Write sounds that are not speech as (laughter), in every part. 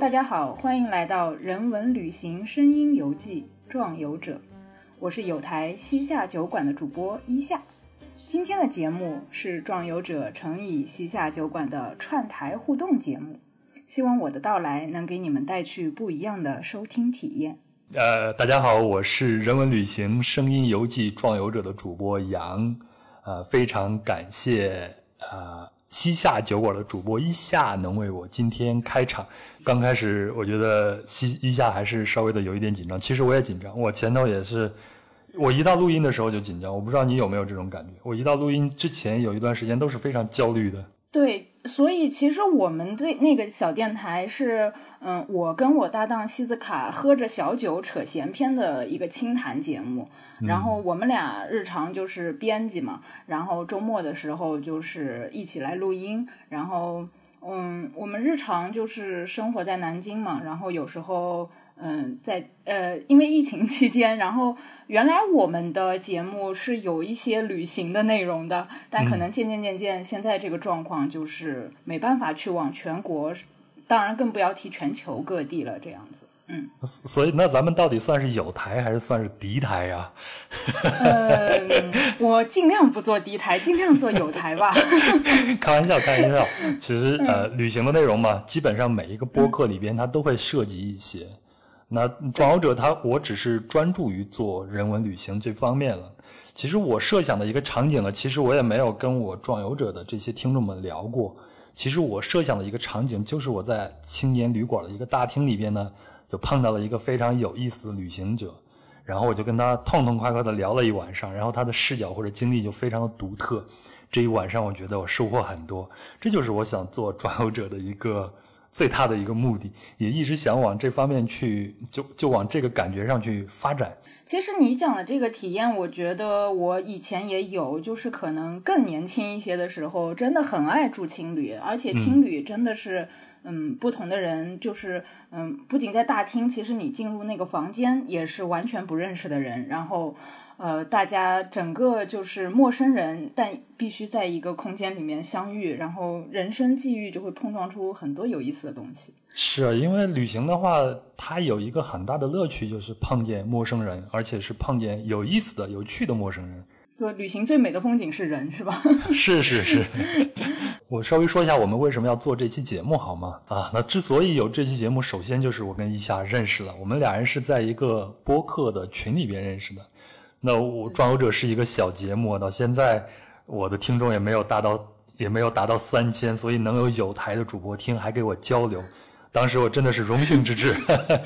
大家好，欢迎来到人文旅行声音游记《壮游者》，我是有台西夏酒馆的主播一夏。今天的节目是《壮游者》乘以西夏酒馆的串台互动节目，希望我的到来能给你们带去不一样的收听体验。呃，大家好，我是人文旅行声音游记《壮游者》的主播杨，呃，非常感谢呃西夏酒馆的主播一夏能为我今天开场。刚开始我觉得西一夏还是稍微的有一点紧张，其实我也紧张，我前头也是，我一到录音的时候就紧张，我不知道你有没有这种感觉，我一到录音之前有一段时间都是非常焦虑的。对，所以其实我们对那个小电台是，嗯，我跟我搭档西子卡喝着小酒扯闲篇的一个清谈节目。然后我们俩日常就是编辑嘛，然后周末的时候就是一起来录音。然后，嗯，我们日常就是生活在南京嘛，然后有时候。嗯，在呃，因为疫情期间，然后原来我们的节目是有一些旅行的内容的，但可能渐渐渐渐，现在这个状况就是没办法去往全国，当然更不要提全球各地了，这样子。嗯，所以那咱们到底算是有台还是算是敌台呀？(laughs) 嗯，我尽量不做敌台，尽量做有台吧。(laughs) 开玩笑，开玩笑。其实呃，旅行的内容嘛，基本上每一个播客里边它都会涉及一些。那壮游者他，我只是专注于做人文旅行这方面了。其实我设想的一个场景呢，其实我也没有跟我壮游者的这些听众们聊过。其实我设想的一个场景，就是我在青年旅馆的一个大厅里边呢，就碰到了一个非常有意思的旅行者，然后我就跟他痛痛快快的聊了一晚上，然后他的视角或者经历就非常的独特。这一晚上我觉得我收获很多，这就是我想做壮游者的一个。最大的一个目的，也一直想往这方面去，就就往这个感觉上去发展。其实你讲的这个体验，我觉得我以前也有，就是可能更年轻一些的时候，真的很爱住青旅，而且青旅真的是，嗯，不同的人，就是嗯，不仅在大厅，其实你进入那个房间也是完全不认识的人，然后。呃，大家整个就是陌生人，但必须在一个空间里面相遇，然后人生际遇就会碰撞出很多有意思的东西。是啊，因为旅行的话，它有一个很大的乐趣，就是碰见陌生人，而且是碰见有意思的、有趣的陌生人。说旅行最美的风景是人，是吧？是 (laughs) 是是。(laughs) 我稍微说一下我们为什么要做这期节目好吗？啊，那之所以有这期节目，首先就是我跟一夏认识了，我们俩人是在一个播客的群里边认识的。那我壮游者是一个小节目，到现在我的听众也没有达到，也没有达到三千，所以能有有台的主播听，还给我交流，当时我真的是荣幸之至。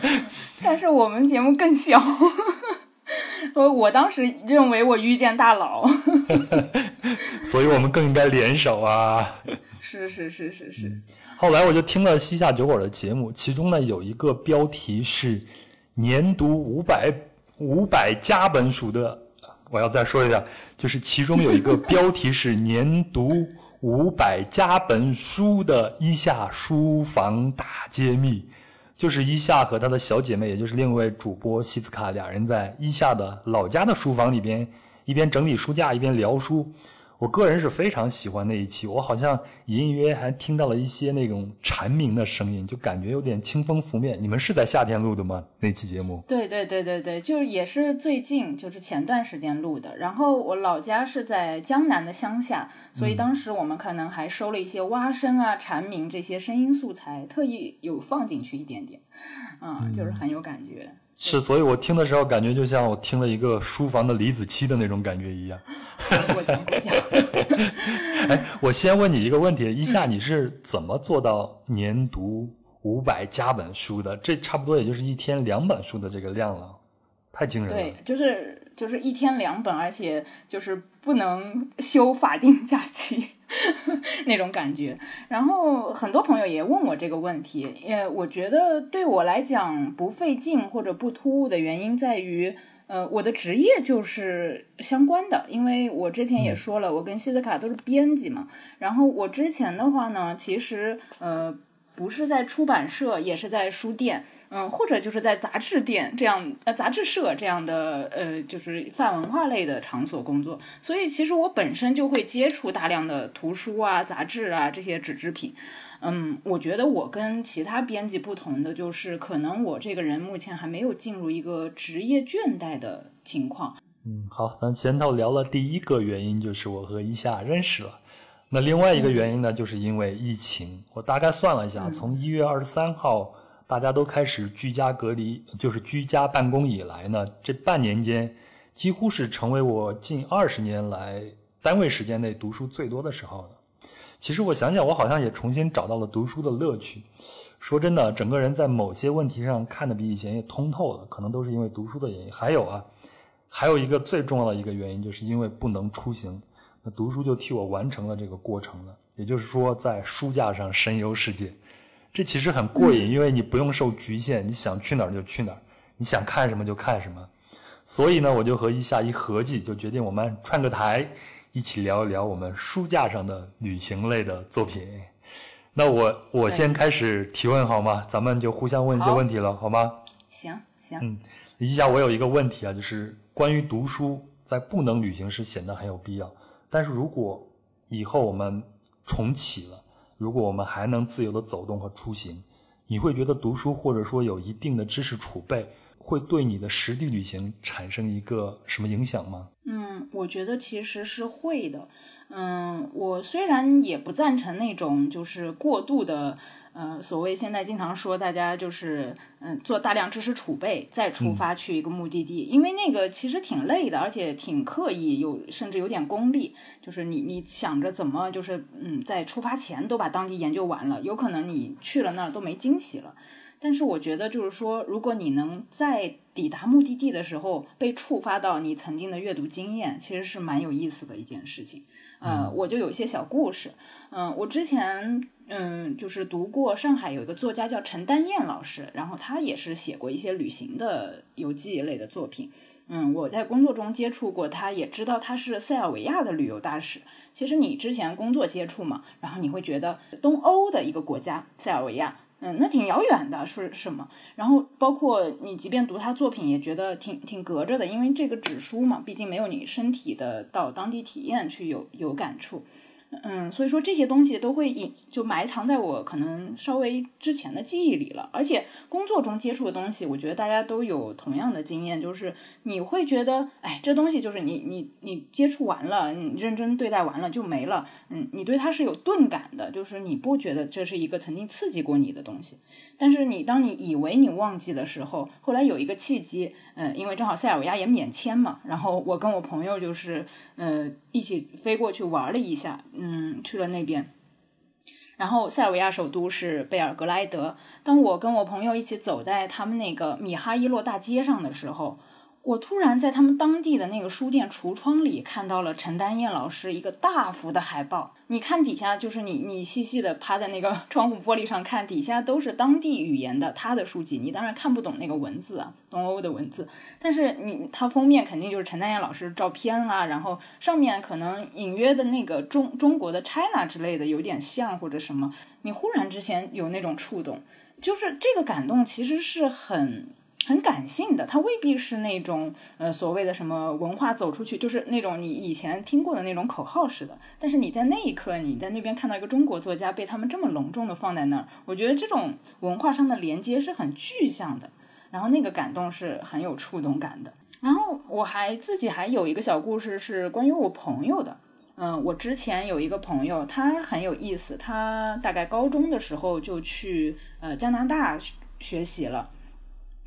(laughs) 但是我们节目更小，(laughs) 我我当时认为我遇见大佬，(laughs) 所以我们更应该联手啊！是是是是是。后来我就听了西夏酒馆的节目，其中呢有一个标题是年读五百。五百加本书的，我要再说一下，就是其中有一个 (laughs) 标题是“年读五百加本书的伊夏书房大揭秘”，就是伊夏和他的小姐妹，也就是另一位主播西斯卡俩人在伊夏的老家的书房里边，一边整理书架一边聊书。我个人是非常喜欢那一期，我好像隐隐约约还听到了一些那种蝉鸣的声音，就感觉有点清风拂面。你们是在夏天录的吗？那期节目？对对对对对，就是也是最近，就是前段时间录的。然后我老家是在江南的乡下，所以当时我们可能还收了一些蛙声啊、蝉鸣这些声音素材，特意有放进去一点点，嗯，就是很有感觉。是，所以我听的时候感觉就像我听了一个书房的李子柒的那种感觉一样。过奖过奖。(laughs) 哎，我先问你一个问题，一下你是怎么做到年读五百加本书的？这差不多也就是一天两本书的这个量了，太惊人了。对，就是就是一天两本，而且就是不能休法定假期。(laughs) 那种感觉，然后很多朋友也问我这个问题，呃，我觉得对我来讲不费劲或者不突兀的原因在于，呃，我的职业就是相关的，因为我之前也说了，我跟西斯卡都是编辑嘛，然后我之前的话呢，其实呃不是在出版社，也是在书店，嗯，或者就是在杂志店这样呃杂志社这样的呃就是泛文化类的场所工作，所以其实我本身就会接触大量的图书啊、杂志啊这些纸制品。嗯，我觉得我跟其他编辑不同的就是，可能我这个人目前还没有进入一个职业倦怠的情况。嗯，好，咱前头聊了第一个原因，就是我和一夏认识了。那另外一个原因呢，就是因为疫情。我大概算了一下，从一月二十三号大家都开始居家隔离，就是居家办公以来呢，这半年间几乎是成为我近二十年来单位时间内读书最多的时候了。其实我想想，我好像也重新找到了读书的乐趣。说真的，整个人在某些问题上看得比以前也通透了，可能都是因为读书的原因。还有啊，还有一个最重要的一个原因，就是因为不能出行，那读书就替我完成了这个过程了。也就是说，在书架上神游世界，这其实很过瘾，因为你不用受局限，你想去哪儿就去哪儿，你想看什么就看什么。所以呢，我就和一下一合计，就决定我们串个台。一起聊一聊我们书架上的旅行类的作品。那我我先开始提问好吗？咱们就互相问一些问题了，好吗？行行。嗯，一下我有一个问题啊，就是关于读书，在不能旅行时显得很有必要。但是如果以后我们重启了，如果我们还能自由的走动和出行，你会觉得读书或者说有一定的知识储备？会对你的实地旅行产生一个什么影响吗？嗯，我觉得其实是会的。嗯，我虽然也不赞成那种就是过度的，呃，所谓现在经常说大家就是嗯做大量知识储备再出发去一个目的地，因为那个其实挺累的，而且挺刻意，有甚至有点功利。就是你你想着怎么就是嗯在出发前都把当地研究完了，有可能你去了那儿都没惊喜了。但是我觉得，就是说，如果你能在抵达目的地的时候被触发到你曾经的阅读经验，其实是蛮有意思的一件事情。呃，我就有一些小故事。嗯，我之前嗯就是读过上海有一个作家叫陈丹燕老师，然后他也是写过一些旅行的游记类的作品。嗯，我在工作中接触过他，也知道他是塞尔维亚的旅游大使。其实你之前工作接触嘛，然后你会觉得东欧的一个国家塞尔维亚。嗯，那挺遥远的，是什么？然后包括你，即便读他作品，也觉得挺挺隔着的，因为这个纸书嘛，毕竟没有你身体的到当地体验去有有感触。嗯，所以说这些东西都会隐就埋藏在我可能稍微之前的记忆里了。而且工作中接触的东西，我觉得大家都有同样的经验，就是你会觉得，哎，这东西就是你你你接触完了，你认真对待完了就没了。嗯，你对它是有钝感的，就是你不觉得这是一个曾经刺激过你的东西。但是你当你以为你忘记的时候，后来有一个契机，嗯，因为正好塞尔维亚也免签嘛，然后我跟我朋友就是，呃，一起飞过去玩了一下，嗯，去了那边。然后塞尔维亚首都是贝尔格莱德。当我跟我朋友一起走在他们那个米哈伊洛大街上的时候。我突然在他们当地的那个书店橱窗里看到了陈丹燕老师一个大幅的海报。你看底下，就是你你细细的趴在那个 (laughs) 窗户玻璃上看，底下都是当地语言的他的书籍。你当然看不懂那个文字啊，东欧的文字。但是你它封面肯定就是陈丹燕老师照片啊，然后上面可能隐约的那个中中国的 China 之类的有点像或者什么。你忽然之前有那种触动，就是这个感动其实是很。很感性的，他未必是那种呃所谓的什么文化走出去，就是那种你以前听过的那种口号似的。但是你在那一刻，你在那边看到一个中国作家被他们这么隆重的放在那儿，我觉得这种文化上的连接是很具象的，然后那个感动是很有触动感的。然后我还自己还有一个小故事是关于我朋友的，嗯，我之前有一个朋友，他很有意思，他大概高中的时候就去呃加拿大学习了。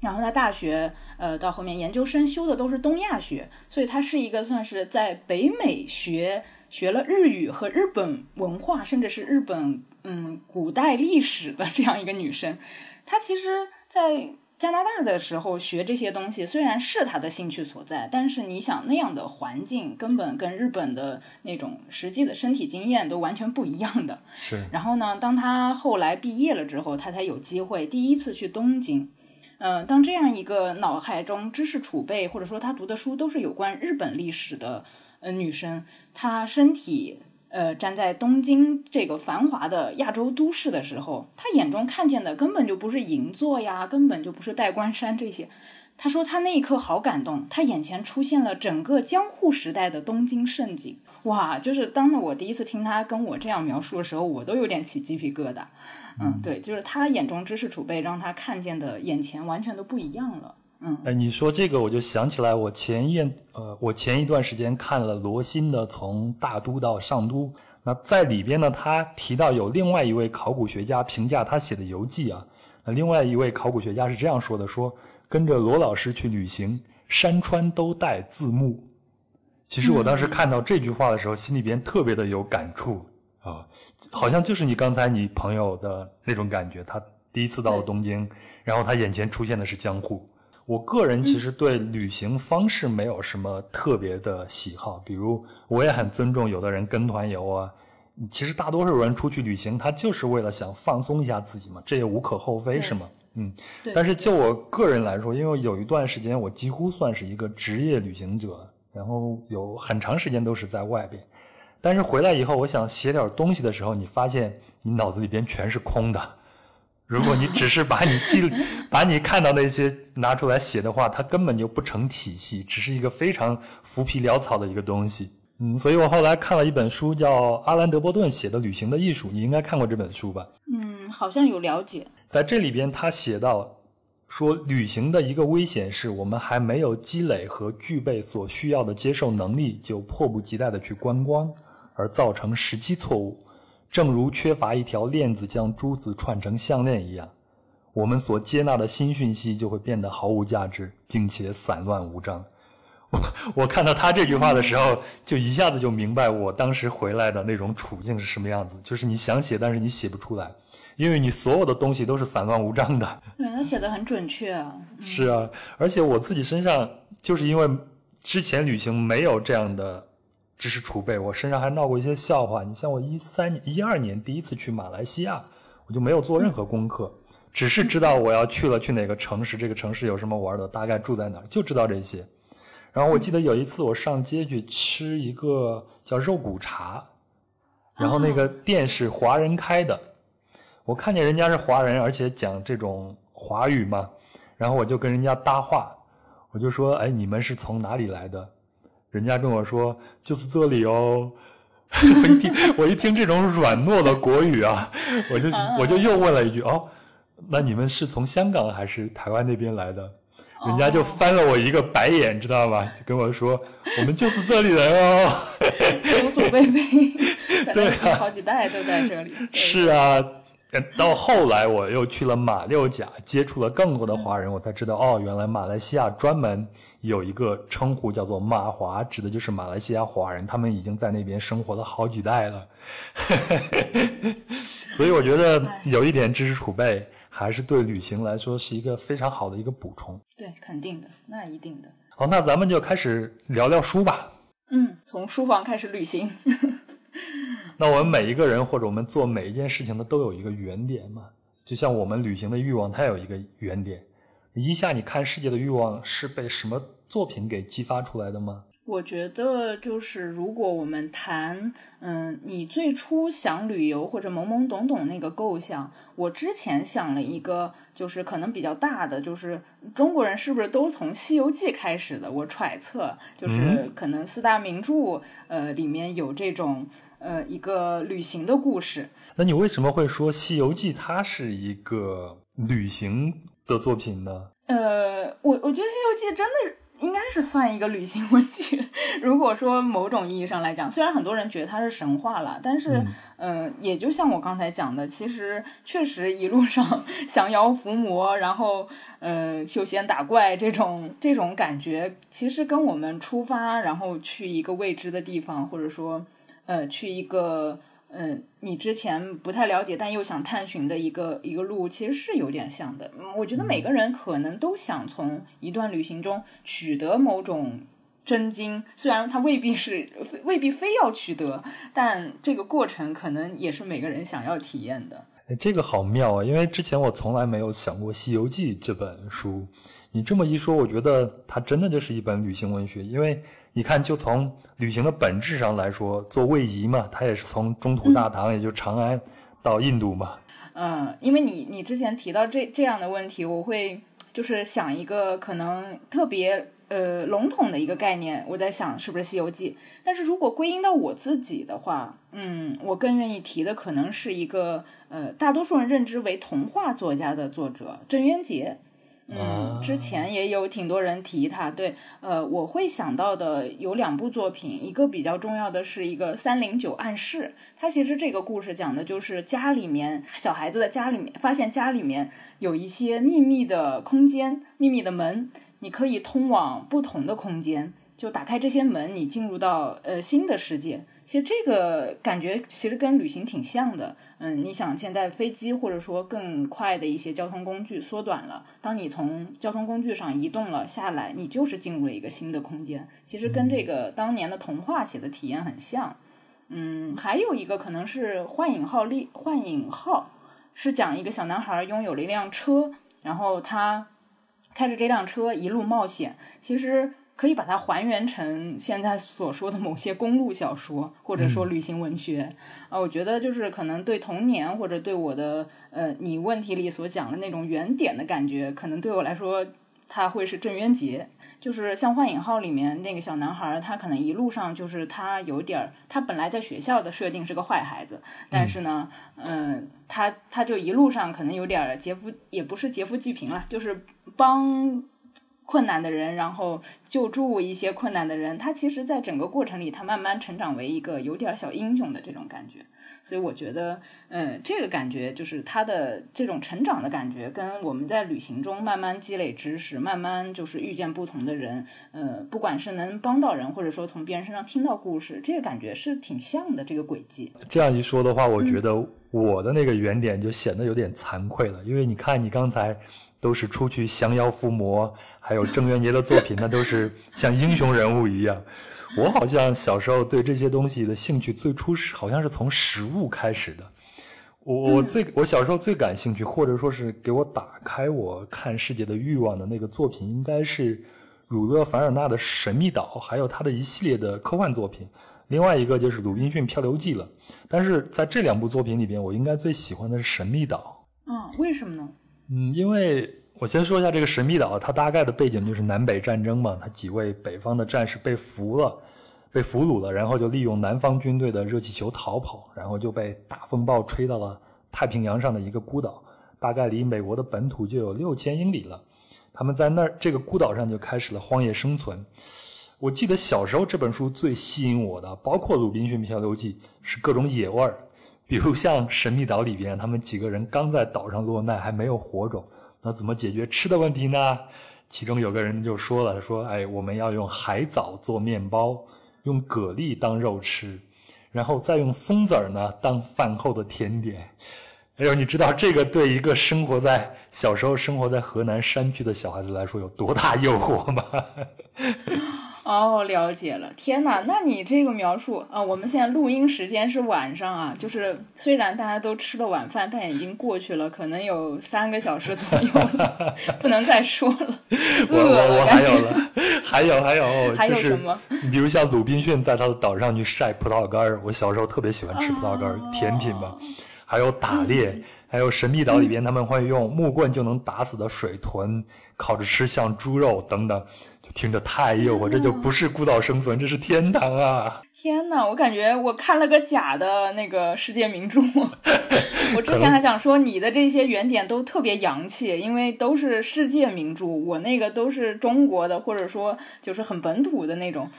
然后他大学，呃，到后面研究生修的都是东亚学，所以他是一个算是在北美学学了日语和日本文化，甚至是日本嗯古代历史的这样一个女生。她其实，在加拿大的时候学这些东西，虽然是她的兴趣所在，但是你想那样的环境根本跟日本的那种实际的身体经验都完全不一样的。是。然后呢，当她后来毕业了之后，她才有机会第一次去东京。嗯，当这样一个脑海中知识储备，或者说她读的书都是有关日本历史的，呃，女生，她身体呃，站在东京这个繁华的亚洲都市的时候，她眼中看见的根本就不是银座呀，根本就不是代官山这些。他说他那一刻好感动，他眼前出现了整个江户时代的东京盛景。哇，就是当我第一次听他跟我这样描述的时候，我都有点起鸡皮疙瘩。嗯，对，就是他眼中知识储备让他看见的眼前完全都不一样了。嗯，哎，你说这个我就想起来，我前一呃，我前一段时间看了罗新的《从大都到上都》，那在里边呢，他提到有另外一位考古学家评价他写的游记啊，那另外一位考古学家是这样说的：说跟着罗老师去旅行，山川都带字幕。其实我当时看到这句话的时候，心里边特别的有感触啊，好像就是你刚才你朋友的那种感觉，他第一次到了东京，然后他眼前出现的是江户。我个人其实对旅行方式没有什么特别的喜好，比如我也很尊重有的人跟团游啊。其实大多数人出去旅行，他就是为了想放松一下自己嘛，这也无可厚非，是吗？嗯。但是就我个人来说，因为有一段时间我几乎算是一个职业旅行者，然后有很长时间都是在外边，但是回来以后，我想写点东西的时候，你发现你脑子里边全是空的。如果你只是把你记、(laughs) 把你看到那些拿出来写的话，它根本就不成体系，只是一个非常浮皮潦草的一个东西。嗯，所以我后来看了一本书，叫阿兰·德波顿写的《旅行的艺术》，你应该看过这本书吧？嗯，好像有了解。在这里边，他写到说，旅行的一个危险是我们还没有积累和具备所需要的接受能力，就迫不及待的去观光，而造成时机错误。正如缺乏一条链子将珠子串成项链一样，我们所接纳的新讯息就会变得毫无价值，并且散乱无章。(laughs) 我我看到他这句话的时候，就一下子就明白我当时回来的那种处境是什么样子。就是你想写，但是你写不出来，因为你所有的东西都是散乱无章的。对他写的很准确啊。(laughs) 是啊，而且我自己身上就是因为之前旅行没有这样的。知识储备，我身上还闹过一些笑话。你像我一三年、一二年第一次去马来西亚，我就没有做任何功课，只是知道我要去了去哪个城市，这个城市有什么玩的，大概住在哪，就知道这些。然后我记得有一次我上街去吃一个叫肉骨茶，然后那个店是华人开的，我看见人家是华人，而且讲这种华语嘛，然后我就跟人家搭话，我就说：“哎，你们是从哪里来的？”人家跟我说就是这里哦，(laughs) 我一听 (laughs) 我一听这种软糯的国语啊，我就我就又问了一句哦，那你们是从香港还是台湾那边来的？人家就翻了我一个白眼，知道吗？就跟我说我们就是这里人哦，祖祖辈辈，(laughs) 对啊，好几代都在这里。是啊，到后来我又去了马六甲，接触了更多的华人，我才知道哦，原来马来西亚专门。有一个称呼叫做马华，指的就是马来西亚华人，他们已经在那边生活了好几代了。(laughs) 所以我觉得有一点知识储备，还是对旅行来说是一个非常好的一个补充。对，肯定的，那一定的。好，那咱们就开始聊聊书吧。嗯，从书房开始旅行。(laughs) 那我们每一个人或者我们做每一件事情的都有一个原点嘛，就像我们旅行的欲望，它有一个原点。一下，你看世界的欲望是被什么作品给激发出来的吗？我觉得就是，如果我们谈，嗯，你最初想旅游或者懵懵懂懂那个构想，我之前想了一个，就是可能比较大的，就是中国人是不是都从《西游记》开始的？我揣测，就是可能四大名著，呃，里面有这种，呃，一个旅行的故事。那你为什么会说《西游记》它是一个旅行？的作品呢？呃，我我觉得《西游记》真的应该是算一个旅行文学。(laughs) 如果说某种意义上来讲，虽然很多人觉得它是神话了，但是，嗯，也就像我刚才讲的，其实确实一路上 (laughs) 降妖伏魔，然后，呃，修仙打怪这种这种感觉，其实跟我们出发，然后去一个未知的地方，或者说，呃，去一个。嗯，你之前不太了解，但又想探寻的一个一个路，其实是有点像的。我觉得每个人可能都想从一段旅行中取得某种真经，虽然他未必是未必非要取得，但这个过程可能也是每个人想要体验的。哎，这个好妙啊！因为之前我从来没有想过《西游记》这本书，你这么一说，我觉得它真的就是一本旅行文学，因为你看，就从旅行的本质上来说，做位移嘛，它也是从中土大唐，也就长安到印度嘛。嗯，因为你你之前提到这这样的问题，我会就是想一个可能特别呃笼统的一个概念，我在想是不是《西游记》，但是如果归因到我自己的话，嗯，我更愿意提的可能是一个呃大多数人认知为童话作家的作者郑渊洁。嗯，之前也有挺多人提他，对，呃，我会想到的有两部作品，一个比较重要的是一个三零九暗室，它其实这个故事讲的就是家里面小孩子的家里面发现家里面有一些秘密的空间、秘密的门，你可以通往不同的空间，就打开这些门，你进入到呃新的世界。其实这个感觉其实跟旅行挺像的，嗯，你想现在飞机或者说更快的一些交通工具缩短了，当你从交通工具上移动了下来，你就是进入了一个新的空间。其实跟这个当年的童话写的体验很像，嗯，还有一个可能是幻影号力幻影号，是讲一个小男孩拥有了一辆车，然后他开着这辆车一路冒险，其实。可以把它还原成现在所说的某些公路小说，或者说旅行文学。啊，我觉得就是可能对童年或者对我的呃你问题里所讲的那种原点的感觉，可能对我来说，他会是郑渊洁，就是像《幻影号》里面那个小男孩，他可能一路上就是他有点儿，他本来在学校的设定是个坏孩子，但是呢，嗯，他他就一路上可能有点儿劫富，也不是劫富济贫了，就是帮。困难的人，然后救助一些困难的人，他其实，在整个过程里，他慢慢成长为一个有点小英雄的这种感觉。所以我觉得，嗯，这个感觉就是他的这种成长的感觉，跟我们在旅行中慢慢积累知识，慢慢就是遇见不同的人，呃，不管是能帮到人，或者说从别人身上听到故事，这个感觉是挺像的。这个轨迹。这样一说的话，我觉得我的那个原点就显得有点惭愧了，因为你看，你刚才。都是出去降妖伏魔，还有郑渊洁的作品，那都是像英雄人物一样。我好像小时候对这些东西的兴趣最初是好像是从食物开始的。我我最我小时候最感兴趣，或者说是给我打开我看世界的欲望的那个作品，应该是儒勒·凡尔纳的《神秘岛》，还有他的一系列的科幻作品。另外一个就是《鲁滨逊漂流记》了。但是在这两部作品里边，我应该最喜欢的是《神秘岛》。嗯，为什么呢？嗯，因为我先说一下这个神秘岛，它大概的背景就是南北战争嘛，它几位北方的战士被俘了，被俘虏了，然后就利用南方军队的热气球逃跑，然后就被大风暴吹到了太平洋上的一个孤岛，大概离美国的本土就有六千英里了。他们在那儿这个孤岛上就开始了荒野生存。我记得小时候这本书最吸引我的，包括《鲁滨逊漂流记》，是各种野味儿。比如像神秘岛里边，他们几个人刚在岛上落难，还没有火种，那怎么解决吃的问题呢？其中有个人就说了，他说：“哎，我们要用海藻做面包，用蛤蜊当肉吃，然后再用松子儿呢当饭后的甜点。”哎呦，你知道这个对一个生活在小时候生活在河南山区的小孩子来说有多大诱惑吗？(laughs) 哦，了解了。天哪，那你这个描述啊，我们现在录音时间是晚上啊，就是虽然大家都吃了晚饭，但已经过去了，可能有三个小时左右了，(laughs) 不能再说了。我我我还有了，还有还有，还有 (laughs) 什么？比如像鲁滨逊在他的岛上去晒葡萄干儿，我小时候特别喜欢吃葡萄干儿，甜品吧。还有打猎，还有神秘岛里边他们会用木棍就能打死的水豚，烤着吃像猪肉等等。听着太诱惑，这就不是孤岛生存，这是天堂啊！天呐，我感觉我看了个假的那个世界名著。(laughs) 我之前还想说你的这些原点都特别洋气，因为都是世界名著，我那个都是中国的，或者说就是很本土的那种。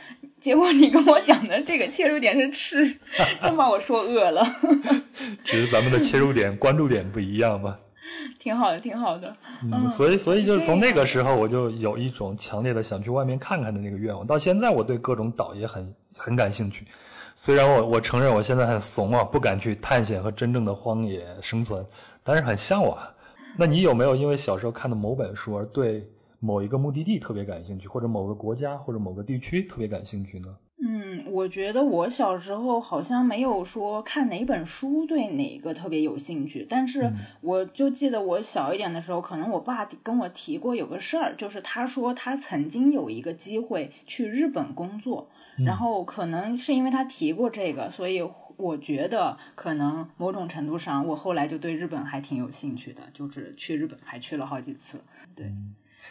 结果你跟我讲的这个切入点是吃，(laughs) 真把我说饿了。(laughs) 只是咱们的切入点、关注点不一样嘛。挺好的，挺好的。嗯，所以，所以就是从那个时候，我就有一种强烈的想去外面看看的那个愿望。到现在，我对各种岛也很很感兴趣。虽然我我承认我现在很怂啊，不敢去探险和真正的荒野生存，但是很向往。那你有没有因为小时候看的某本书而对某一个目的地特别感兴趣，或者某个国家或者某个地区特别感兴趣呢？嗯，我觉得我小时候好像没有说看哪本书对哪个特别有兴趣，但是我就记得我小一点的时候，可能我爸跟我提过有个事儿，就是他说他曾经有一个机会去日本工作，然后可能是因为他提过这个，所以我觉得可能某种程度上，我后来就对日本还挺有兴趣的，就是去日本还去了好几次。对，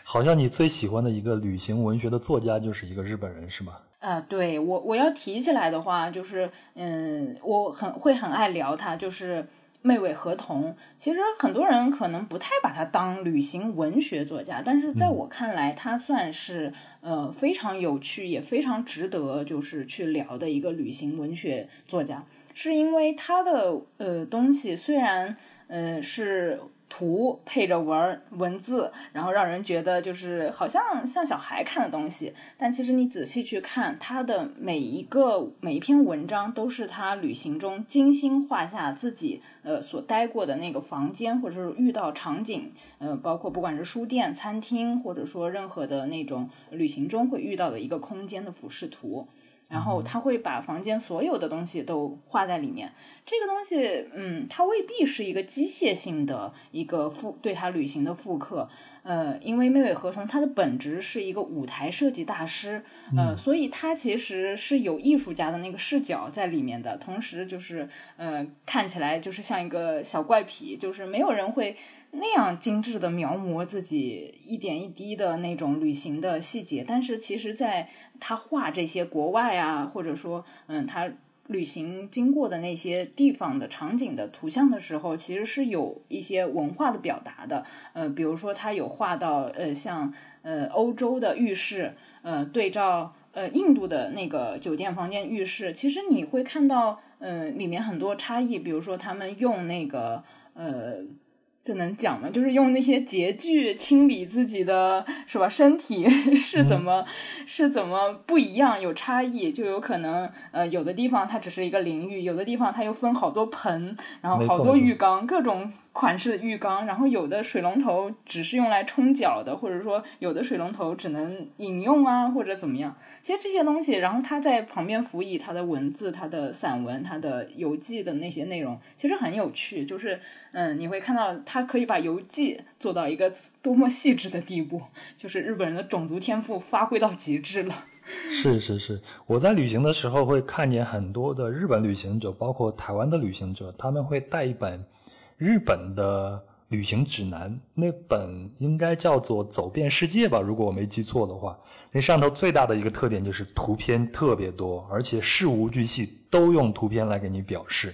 好像你最喜欢的一个旅行文学的作家就是一个日本人，是吗？呃，对我我要提起来的话，就是嗯，我很会很爱聊他，就是妹尾和同。其实很多人可能不太把他当旅行文学作家，但是在我看来，他算是呃非常有趣，也非常值得就是去聊的一个旅行文学作家，是因为他的呃东西虽然呃是。图配着文文字，然后让人觉得就是好像像小孩看的东西，但其实你仔细去看，他的每一个每一篇文章都是他旅行中精心画下自己呃所待过的那个房间，或者是遇到场景，呃，包括不管是书店、餐厅，或者说任何的那种旅行中会遇到的一个空间的俯视图。然后他会把房间所有的东西都画在里面。这个东西，嗯，它未必是一个机械性的一个复对他旅行的复刻。呃，因为妹尾和从他的本质是一个舞台设计大师，呃，所以他其实是有艺术家的那个视角在里面的。同时，就是呃，看起来就是像一个小怪癖，就是没有人会。那样精致的描摹自己一点一滴的那种旅行的细节，但是其实，在他画这些国外啊，或者说，嗯，他旅行经过的那些地方的场景的图像的时候，其实是有一些文化的表达的。呃，比如说他有画到，呃，像呃欧洲的浴室，呃，对照呃印度的那个酒店房间浴室，其实你会看到，呃，里面很多差异。比如说他们用那个，呃。这能讲吗？就是用那些洁具清理自己的是吧？身体 (laughs) 是怎么是怎么不一样？有差异，就有可能呃，有的地方它只是一个淋浴，有的地方它又分好多盆，然后好多浴缸，各种。款式的浴缸，然后有的水龙头只是用来冲脚的，或者说有的水龙头只能饮用啊，或者怎么样。其实这些东西，然后他在旁边辅以他的文字、他的散文、他的游记的那些内容，其实很有趣。就是嗯，你会看到他可以把游记做到一个多么细致的地步，就是日本人的种族天赋发挥到极致了。(laughs) 是是是，我在旅行的时候会看见很多的日本旅行者，包括台湾的旅行者，他们会带一本。日本的旅行指南，那本应该叫做《走遍世界》吧，如果我没记错的话。那上头最大的一个特点就是图片特别多，而且事无巨细都用图片来给你表示，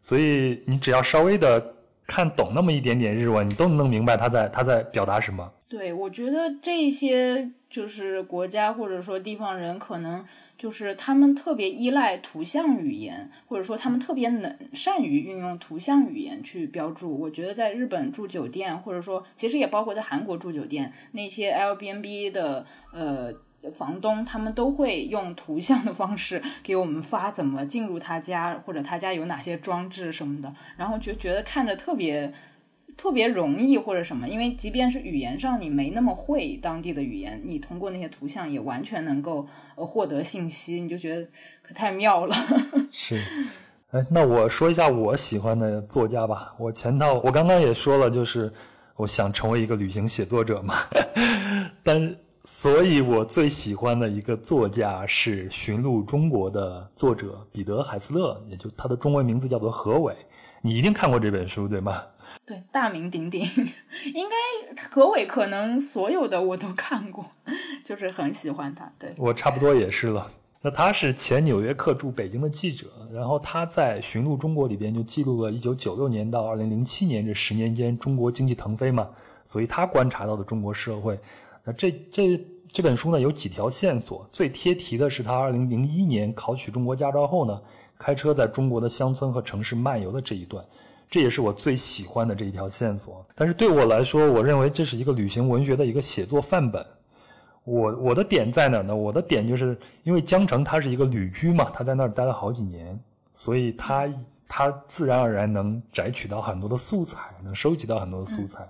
所以你只要稍微的看懂那么一点点日文，你都能明白他在他在表达什么。对，我觉得这些就是国家或者说地方人可能。就是他们特别依赖图像语言，或者说他们特别能善于运用图像语言去标注。我觉得在日本住酒店，或者说其实也包括在韩国住酒店，那些 L B N B 的呃房东，他们都会用图像的方式给我们发怎么进入他家，或者他家有哪些装置什么的，然后就觉得看着特别。特别容易或者什么，因为即便是语言上你没那么会当地的语言，你通过那些图像也完全能够呃获得信息，你就觉得可太妙了。(laughs) 是，哎，那我说一下我喜欢的作家吧。我前套我刚刚也说了，就是我想成为一个旅行写作者嘛。(laughs) 但所以，我最喜欢的一个作家是《寻路中国》的作者彼得·海斯勒，也就他的中文名字叫做何伟。你一定看过这本书，对吗？对，大名鼎鼎，(laughs) 应该何伟可能所有的我都看过，(laughs) 就是很喜欢他。对我差不多也是了。那他是前《纽约客》驻北京的记者，然后他在《寻路中国》里边就记录了1996年到2007年这十年间中国经济腾飞嘛，所以他观察到的中国社会。那这这这本书呢有几条线索，最贴题的是他2001年考取中国驾照后呢，开车在中国的乡村和城市漫游的这一段。这也是我最喜欢的这一条线索，但是对我来说，我认为这是一个旅行文学的一个写作范本。我我的点在哪呢？我的点就是因为江城他是一个旅居嘛，他在那儿待了好几年，所以他他自然而然能摘取到很多的素材，能收集到很多的素材。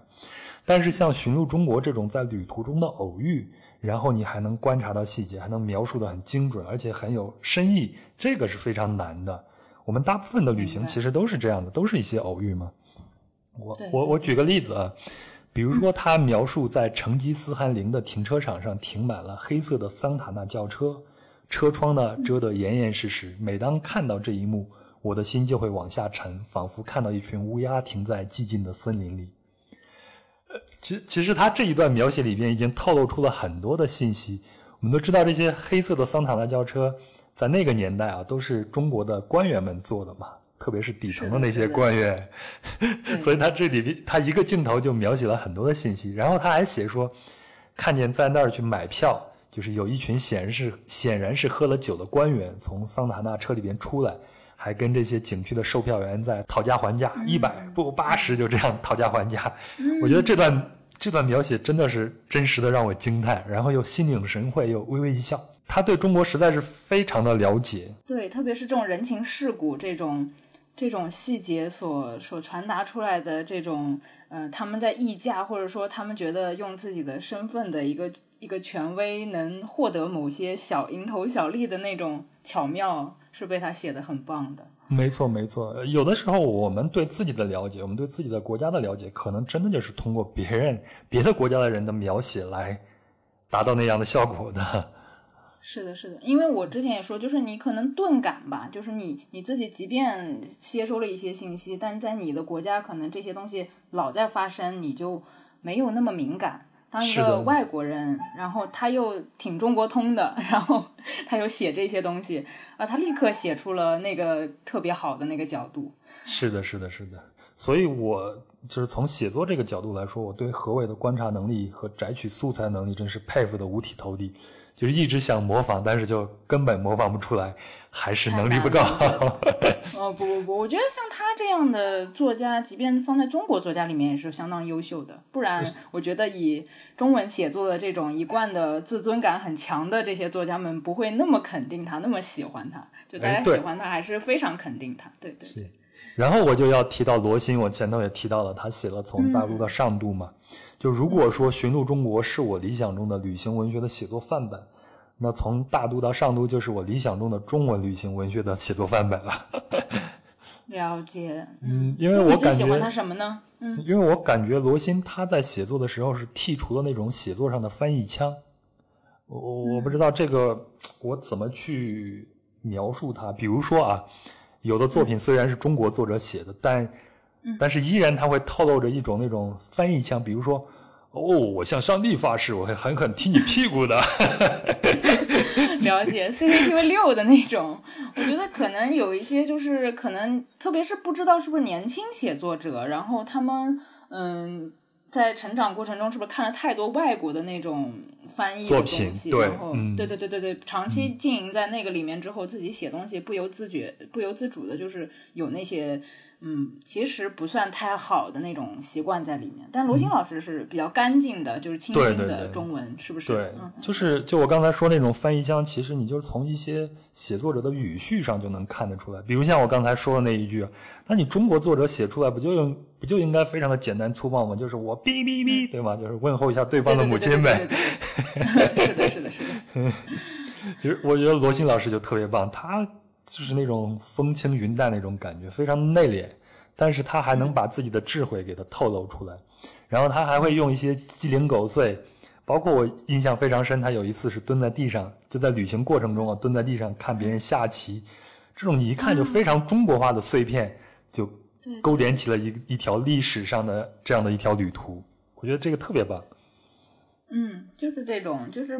但是像《寻路中国》这种在旅途中的偶遇，然后你还能观察到细节，还能描述的很精准，而且很有深意，这个是非常难的。我们大部分的旅行其实都是这样的，都是一些偶遇嘛。我我我举个例子啊，比如说 (laughs) 他描述在成吉思汗陵的停车场上停满了黑色的桑塔纳轿车，车窗呢遮得严严实实。每当看到这一幕，我的心就会往下沉，仿佛看到一群乌鸦停在寂静的森林里。呃，其其实他这一段描写里边已经透露出了很多的信息。我们都知道，这些黑色的桑塔纳轿车在那个年代啊，都是中国的官员们做的嘛，特别是底层的那些官员。(laughs) 所以他这里边他一个镜头就描写了很多的信息，然后他还写说，看见在那儿去买票，就是有一群显然是显然是喝了酒的官员从桑塔纳车里边出来，还跟这些景区的售票员在讨价还价，一百不八十就这样讨价还价。(laughs) 我觉得这段这段描写真的是真实的让我惊叹，然后又心领神会，又微微一笑。他对中国实在是非常的了解，对，特别是这种人情世故这种这种细节所所传达出来的这种，呃，他们在议价或者说他们觉得用自己的身份的一个一个权威能获得某些小蝇头小利的那种巧妙，是被他写的很棒的。没错，没错。有的时候，我们对自己的了解，我们对自己的国家的了解，可能真的就是通过别人、别的国家的人的描写来达到那样的效果的。是的，是的，因为我之前也说，就是你可能钝感吧，就是你你自己即便接收了一些信息，但在你的国家可能这些东西老在发生，你就没有那么敏感。当一个外国人，然后他又挺中国通的，然后 (laughs) 他又写这些东西，啊，他立刻写出了那个特别好的那个角度。是的，是的，是的。所以，我就是从写作这个角度来说，我对何伟的观察能力和摘取素材能力真是佩服的五体投地。就是一直想模仿，但是就根本模仿不出来，还是能力不够。(laughs) 哦不不不，我觉得像他这样的作家，即便放在中国作家里面也是相当优秀的。不然，我觉得以中文写作的这种一贯的自尊感很强的这些作家们，不会那么肯定他，那么喜欢他。就大家喜欢他，还是非常肯定他。对对对，然后我就要提到罗新，我前头也提到了，他写了《从大陆到上都》嘛。就如果说《寻路中国》是我理想中的旅行文学的写作范本，那从大都到上都就是我理想中的中文旅行文学的写作范本了。(laughs) 了解。嗯，因为我感觉喜欢他什么呢？嗯，因为我感觉罗新他在写作的时候是剔除了那种写作上的翻译腔，我我我不知道这个我怎么去描述他。比如说啊，有的作品虽然是中国作者写的，但但是依然它会透露着一种那种翻译腔，比如说。哦，我向上帝发誓，我会狠狠踢你屁股的。(laughs) (laughs) 了解 CCTV 六的那种，我觉得可能有一些就是可能，特别是不知道是不是年轻写作者，然后他们嗯，在成长过程中是不是看了太多外国的那种翻译的东作品西，对然后、嗯对对对对对，长期经营在那个里面之后，自己写东西不由自觉、不由自主的，就是有那些。嗯，其实不算太好的那种习惯在里面，但罗新老师是比较干净的，就是清新对对对的中文，是不是？对嗯，就是就我刚才说那种翻译腔，其实你就是从一些写作者的语序上就能看得出来。比如像我刚才说的那一句，那你中国作者写出来不就用不就应该非常的简单粗暴吗？就是我哔哔哔，对吗？就是问候一下对方的母亲呗。(laughs) 是的，是的，是的。(laughs) 其实我觉得罗新老师就特别棒，他就是那种风轻云淡那种感觉，非常内敛，但是他还能把自己的智慧给他透露出来，然后他还会用一些鸡零狗碎，包括我印象非常深，他有一次是蹲在地上，就在旅行过程中啊，蹲在地上看别人下棋，这种你一看就非常中国化的碎片，就勾连起了一一条历史上的这样的一条旅途，我觉得这个特别棒。嗯，就是这种，就是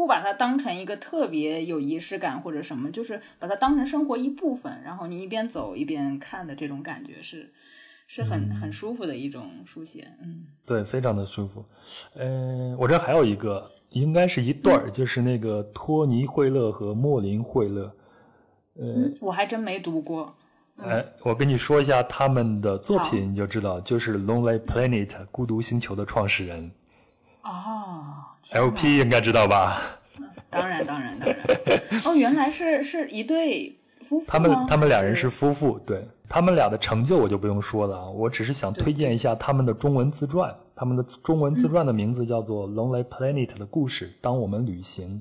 不把它当成一个特别有仪式感或者什么，就是把它当成生活一部分，然后你一边走一边看的这种感觉是，是很很舒服的一种书写。嗯，对，非常的舒服。嗯、我这还有一个，应该是一对儿，就是那个托尼·惠勒和莫林·惠勒。嗯我还真没读过。哎，我跟你说一下他们的作品，你就知道，就是《Lonely Planet》孤独星球的创始人哦 LP，应该知道吧？(laughs) 当然当然当然。哦，原来是是一对夫妇他们他们俩人是夫妇，对，他们俩的成就我就不用说了啊，我只是想推荐一下他们的中文自传。他们的中文自传的名字叫做《Lonely Planet》的故事。当我们旅行，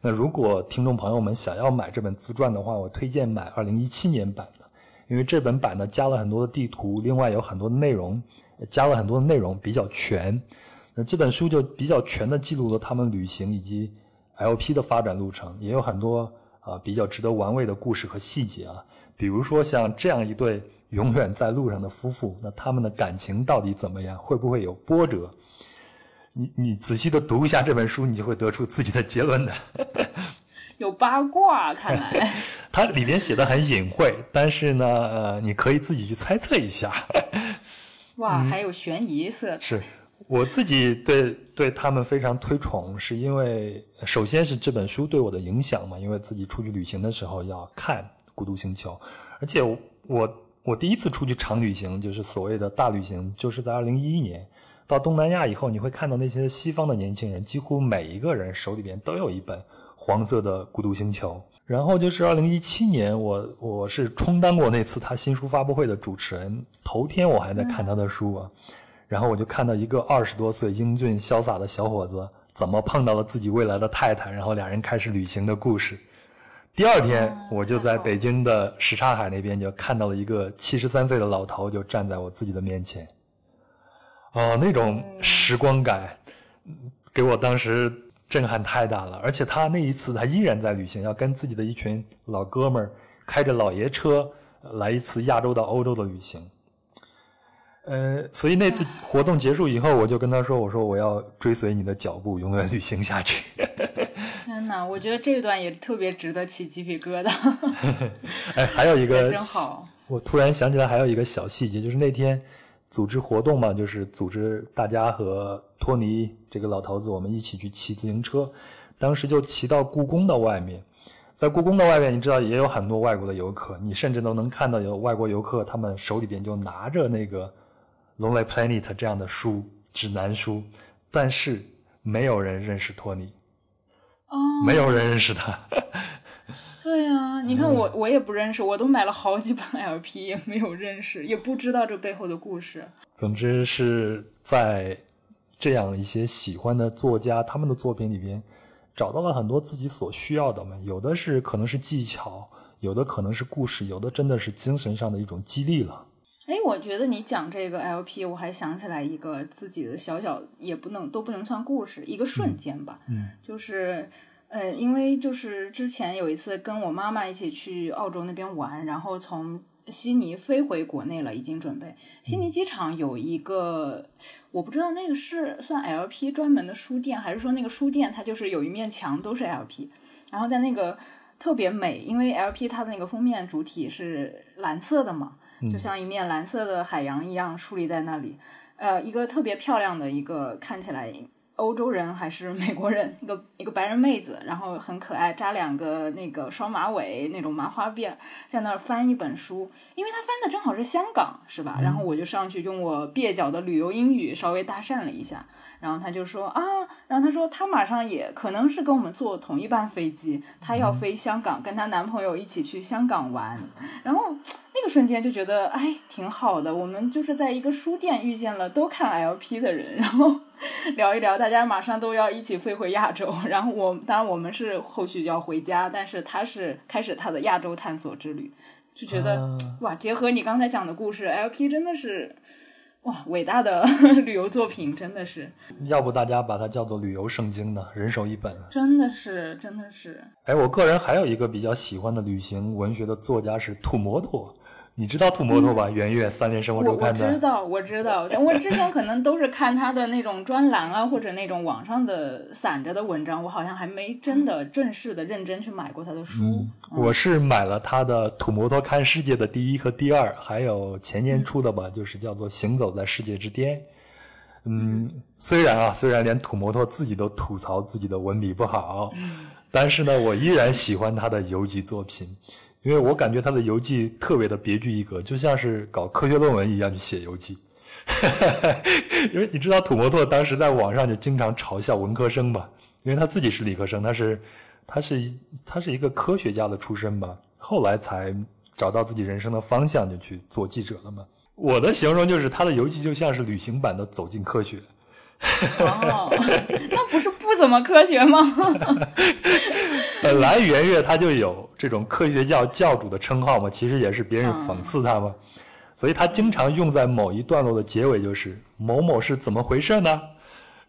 那如果听众朋友们想要买这本自传的话，我推荐买二零一七年版的，因为这本版呢加了很多的地图，另外有很多的内容，加了很多的内容比较全。那这本书就比较全的记录了他们旅行以及 LP 的发展路程，也有很多啊比较值得玩味的故事和细节啊，比如说像这样一对。(laughs) 永远在路上的夫妇，那他们的感情到底怎么样？会不会有波折？你你仔细的读一下这本书，你就会得出自己的结论的。(laughs) 有八卦，看来 (laughs) 它里面写的很隐晦，但是呢，呃，你可以自己去猜测一下。哇，还有悬疑色彩。是我自己对对他们非常推崇，是因为首先是这本书对我的影响嘛，因为自己出去旅行的时候要看《孤独星球》，而且我。我第一次出去长旅行，就是所谓的大旅行，就是在二零一一年到东南亚以后，你会看到那些西方的年轻人，几乎每一个人手里边都有一本黄色的《孤独星球》。然后就是二零一七年，我我是充当过那次他新书发布会的主持人，头天我还在看他的书啊，然后我就看到一个二十多岁英俊潇洒的小伙子，怎么碰到了自己未来的太太，然后俩人开始旅行的故事。第二天，我就在北京的什刹海那边就看到了一个七十三岁的老头，就站在我自己的面前。哦，那种时光感，给我当时震撼太大了。而且他那一次，他依然在旅行，要跟自己的一群老哥们儿开着老爷车来一次亚洲到欧洲的旅行。呃，所以那次活动结束以后，我就跟他说：“我说我要追随你的脚步，永远旅行下去。(laughs) ”天哪，我觉得这段也特别值得起鸡皮疙瘩。(laughs) 哎，还有一个真好，我突然想起来还有一个小细节，就是那天组织活动嘛，就是组织大家和托尼这个老头子，我们一起去骑自行车，当时就骑到故宫的外面，在故宫的外面，你知道也有很多外国的游客，你甚至都能看到有外国游客，他们手里边就拿着那个。《Lonely Planet》这样的书，指南书，但是没有人认识托尼，哦，没有人认识他。(laughs) 对呀，你看我我也不认识，我都买了好几本 LP，也没有认识，也不知道这背后的故事。总之是在这样一些喜欢的作家他们的作品里边，找到了很多自己所需要的嘛。有的是可能是技巧，有的可能是故事，有的真的是精神上的一种激励了。哎，我觉得你讲这个 LP，我还想起来一个自己的小小，也不能都不能算故事，一个瞬间吧。嗯，就是，呃，因为就是之前有一次跟我妈妈一起去澳洲那边玩，然后从悉尼飞回国内了，已经准备。悉尼机场有一个，我不知道那个是算 LP 专门的书店，还是说那个书店它就是有一面墙都是 LP，然后在那个特别美，因为 LP 它的那个封面主体是蓝色的嘛。就像一面蓝色的海洋一样矗立在那里，呃，一个特别漂亮的一个看起来欧洲人还是美国人，一个一个白人妹子，然后很可爱，扎两个那个双马尾那种麻花辫，在那儿翻一本书，因为她翻的正好是香港，是吧？然后我就上去用我蹩脚的旅游英语稍微搭讪了一下。然后他就说啊，然后他说他马上也可能是跟我们坐同一班飞机，他要飞香港，跟她男朋友一起去香港玩。然后那个瞬间就觉得哎挺好的，我们就是在一个书店遇见了都看 LP 的人，然后 (laughs) 聊一聊，大家马上都要一起飞回亚洲。然后我当然我们是后续要回家，但是他是开始他的亚洲探索之旅，就觉得哇，结合你刚才讲的故事，LP 真的是。哇，伟大的 (laughs) 旅游作品真的是，要不大家把它叫做旅游圣经呢？人手一本，真的是，真的是。哎，我个人还有一个比较喜欢的旅行文学的作家是土摩托。你知道土摩托吧？圆月三联生活周刊的。我知道，我知道。我之前可能都是看他的那种专栏啊，或者那种网上的散着的文章，我好像还没真的正式的认真去买过他的书。我是买了他的《土摩托看世界》的第一和第二，还有前年出的吧，就是叫做《行走在世界之巅》。嗯，虽然啊，虽然连土摩托自己都吐槽自己的文笔不好，但是呢，我依然喜欢他的游记作品。因为我感觉他的游记特别的别具一格，就像是搞科学论文一样去写游记。(laughs) 因为你知道土摩托当时在网上就经常嘲笑文科生吧，因为他自己是理科生，他是他是他是一个科学家的出身吧，后来才找到自己人生的方向，就去做记者了嘛。我的形容就是他的游记就像是旅行版的《走进科学》。哦，那不是不怎么科学吗？(laughs) (laughs) 本来袁岳他就有这种科学教教主的称号嘛，其实也是别人讽刺他嘛，所以他经常用在某一段落的结尾就是某某是怎么回事呢？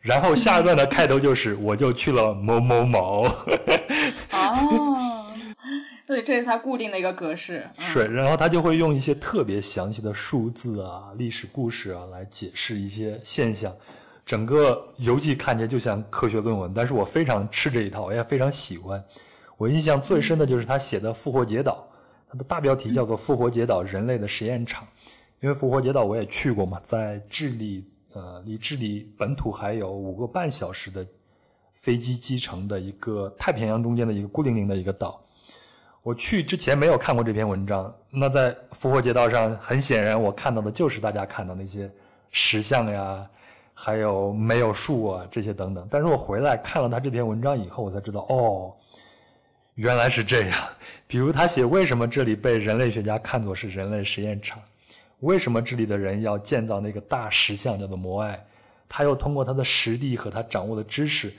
然后下一段的开头就是我就去了某某某。哦，(laughs) 对，这是他固定的一个格式。嗯是，然后他就会用一些特别详细的数字啊、历史故事啊来解释一些现象，整个游记看起来就像科学论文，但是我非常吃这一套，我也非常喜欢。我印象最深的就是他写的《复活节岛》，它的大标题叫做《复活节岛：人类的实验场》，因为复活节岛我也去过嘛，在智利，呃，离智利本土还有五个半小时的飞机机程的一个太平洋中间的一个孤零零的一个岛。我去之前没有看过这篇文章，那在复活节岛上，很显然我看到的就是大家看到那些石像呀，还有没有树啊这些等等。但是我回来看了他这篇文章以后，我才知道哦，原来是这样。比如他写为什么这里被人类学家看作是人类实验场，为什么这里的人要建造那个大石像叫做摩艾，他又通过他的实地和他掌握的知识。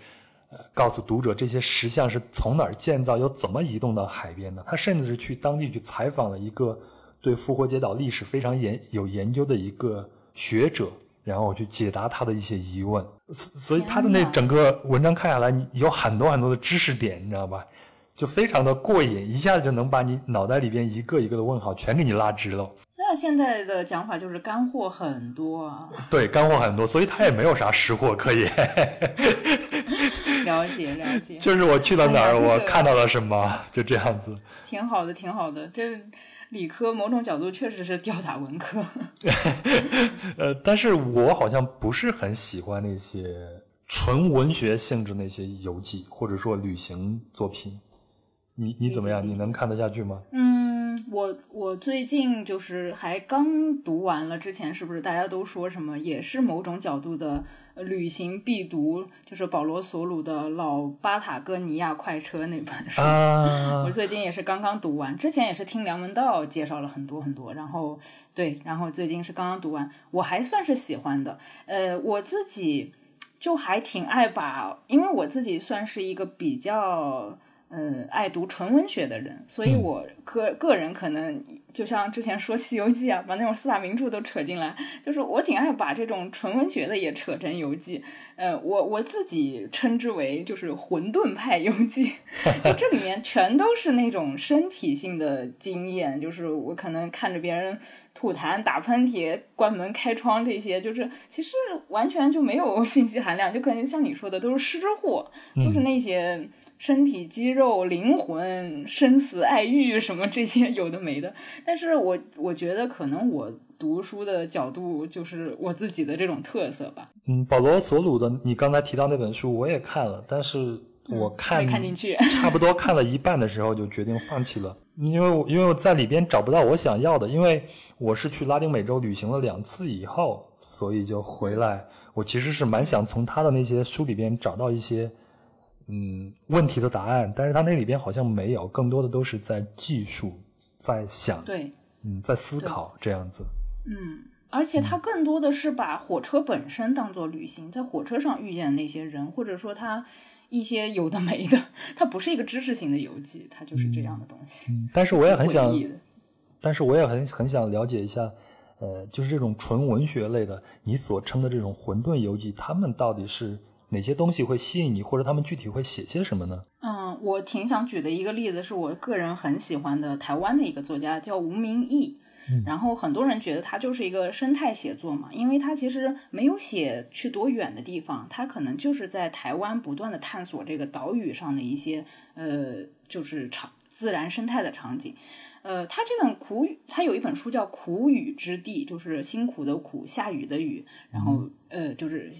呃，告诉读者这些石像是从哪儿建造，又怎么移动到海边的。他甚至是去当地去采访了一个对复活节岛历史非常研有研究的一个学者，然后我去解答他的一些疑问。所所以他的那整个文章看下来，你有很多很多的知识点，你知道吧？就非常的过瘾，一下子就能把你脑袋里边一个一个的问号全给你拉直了。那现在的讲法就是干货很多啊，对，干货很多，所以他也没有啥实货可以。了解了解，(laughs) 就是我去到哪儿，我看到了什么，就这样子。挺好的，挺好的。这理科某种角度确实是吊打文科。(laughs) 呃，但是我好像不是很喜欢那些纯文学性质那些游记或者说旅行作品。你你怎么样？你能看得下去吗？嗯，我我最近就是还刚读完了，之前是不是大家都说什么也是某种角度的呃旅行必读，就是保罗索鲁的《老巴塔哥尼亚快车》那本书。(laughs) 啊我，最近也是刚刚读完，之前也是听梁文道介绍了很多很多，然后对，然后最近是刚刚读完，我还算是喜欢的。呃，我自己就还挺爱把，因为我自己算是一个比较。呃，爱读纯文学的人，所以嗯我个个人可能就像之前说《西游记》啊，把那种四大名著都扯进来，就是我挺爱把这种纯文学的也扯成游记。呃，我我自己称之为就是混沌派游记，(laughs) 就这里面全都是那种身体性的经验，就是我可能看着别人吐痰、打喷嚏、关门、开窗这些，就是其实完全就没有 (laughs) 信息含量，就可能像你说的都是湿货，都是那些。身体、肌肉、灵魂、生死、爱欲什么这些有的没的，但是我我觉得可能我读书的角度就是我自己的这种特色吧，嗯，保罗索鲁的你刚才提到那本书我也看了，但是我看、没看进去。差不多看了一半的时候就决定放弃了，因为我因为我在里边找不到我想要的，因为我是去拉丁美洲旅行了两次以后，所以就回来。我其实是蛮想从他的那些书里边找到一些嗯问题的答案，但是他那里边好像没有，更多的都是在技术，在想，对，嗯，在思考这样子。嗯，而且他更多的是把火车本身当做旅行，在火车上遇见的那些人，或者说他一些有的没的，它不是一个知识型的游记，它就是这样的东西。嗯，但是我也很想但是我也很很想了解一下，呃，就是这种纯文学类的，你所称的这种混沌游记，他们到底是哪些东西会吸引你，或者他们具体会写些什么呢？嗯，我挺想举的一个例子是我个人很喜欢的台湾的一个作家叫吴明义。然后很多人觉得他就是一个生态写作嘛，因为他其实没有写去多远的地方，他可能就是在台湾不断的探索这个岛屿上的一些呃，就是场自然生态的场景。呃，他这本苦雨，他有一本书叫《苦雨之地》，就是辛苦的苦，下雨的雨，然后呃，就是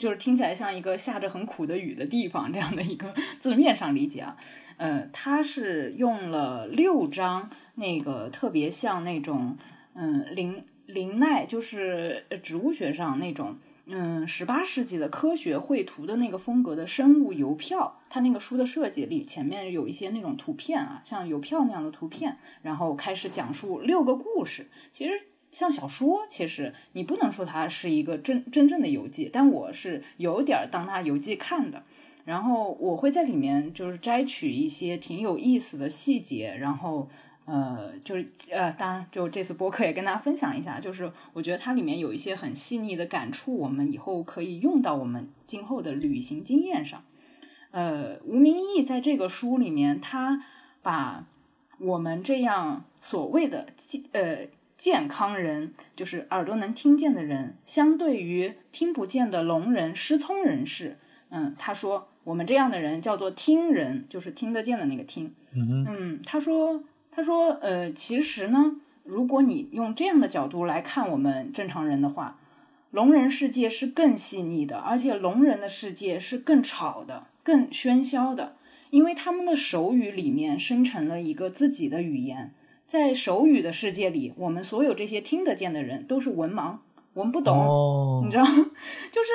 就是听起来像一个下着很苦的雨的地方这样的一个字面上理解啊。呃，他是用了六张那个特别像那种嗯林林奈，就是植物学上那种嗯，十八世纪的科学绘图的那个风格的生物邮票，它那个书的设计里前面有一些那种图片啊，像邮票那样的图片，然后开始讲述六个故事。其实像小说，其实你不能说它是一个真真正的游记，但我是有点儿当它游记看的。然后我会在里面就是摘取一些挺有意思的细节，然后。呃，就是呃，当然，就这次播客也跟大家分享一下，就是我觉得它里面有一些很细腻的感触，我们以后可以用到我们今后的旅行经验上。呃，吴明义在这个书里面，他把我们这样所谓的呃健康人，就是耳朵能听见的人，相对于听不见的聋人、失聪人士，嗯，他说我们这样的人叫做听人，就是听得见的那个听。嗯嗯，他说。他说：“呃，其实呢，如果你用这样的角度来看我们正常人的话，聋人世界是更细腻的，而且聋人的世界是更吵的、更喧嚣的，因为他们的手语里面生成了一个自己的语言。在手语的世界里，我们所有这些听得见的人都是文盲，我们不懂，你知道？(laughs) 就是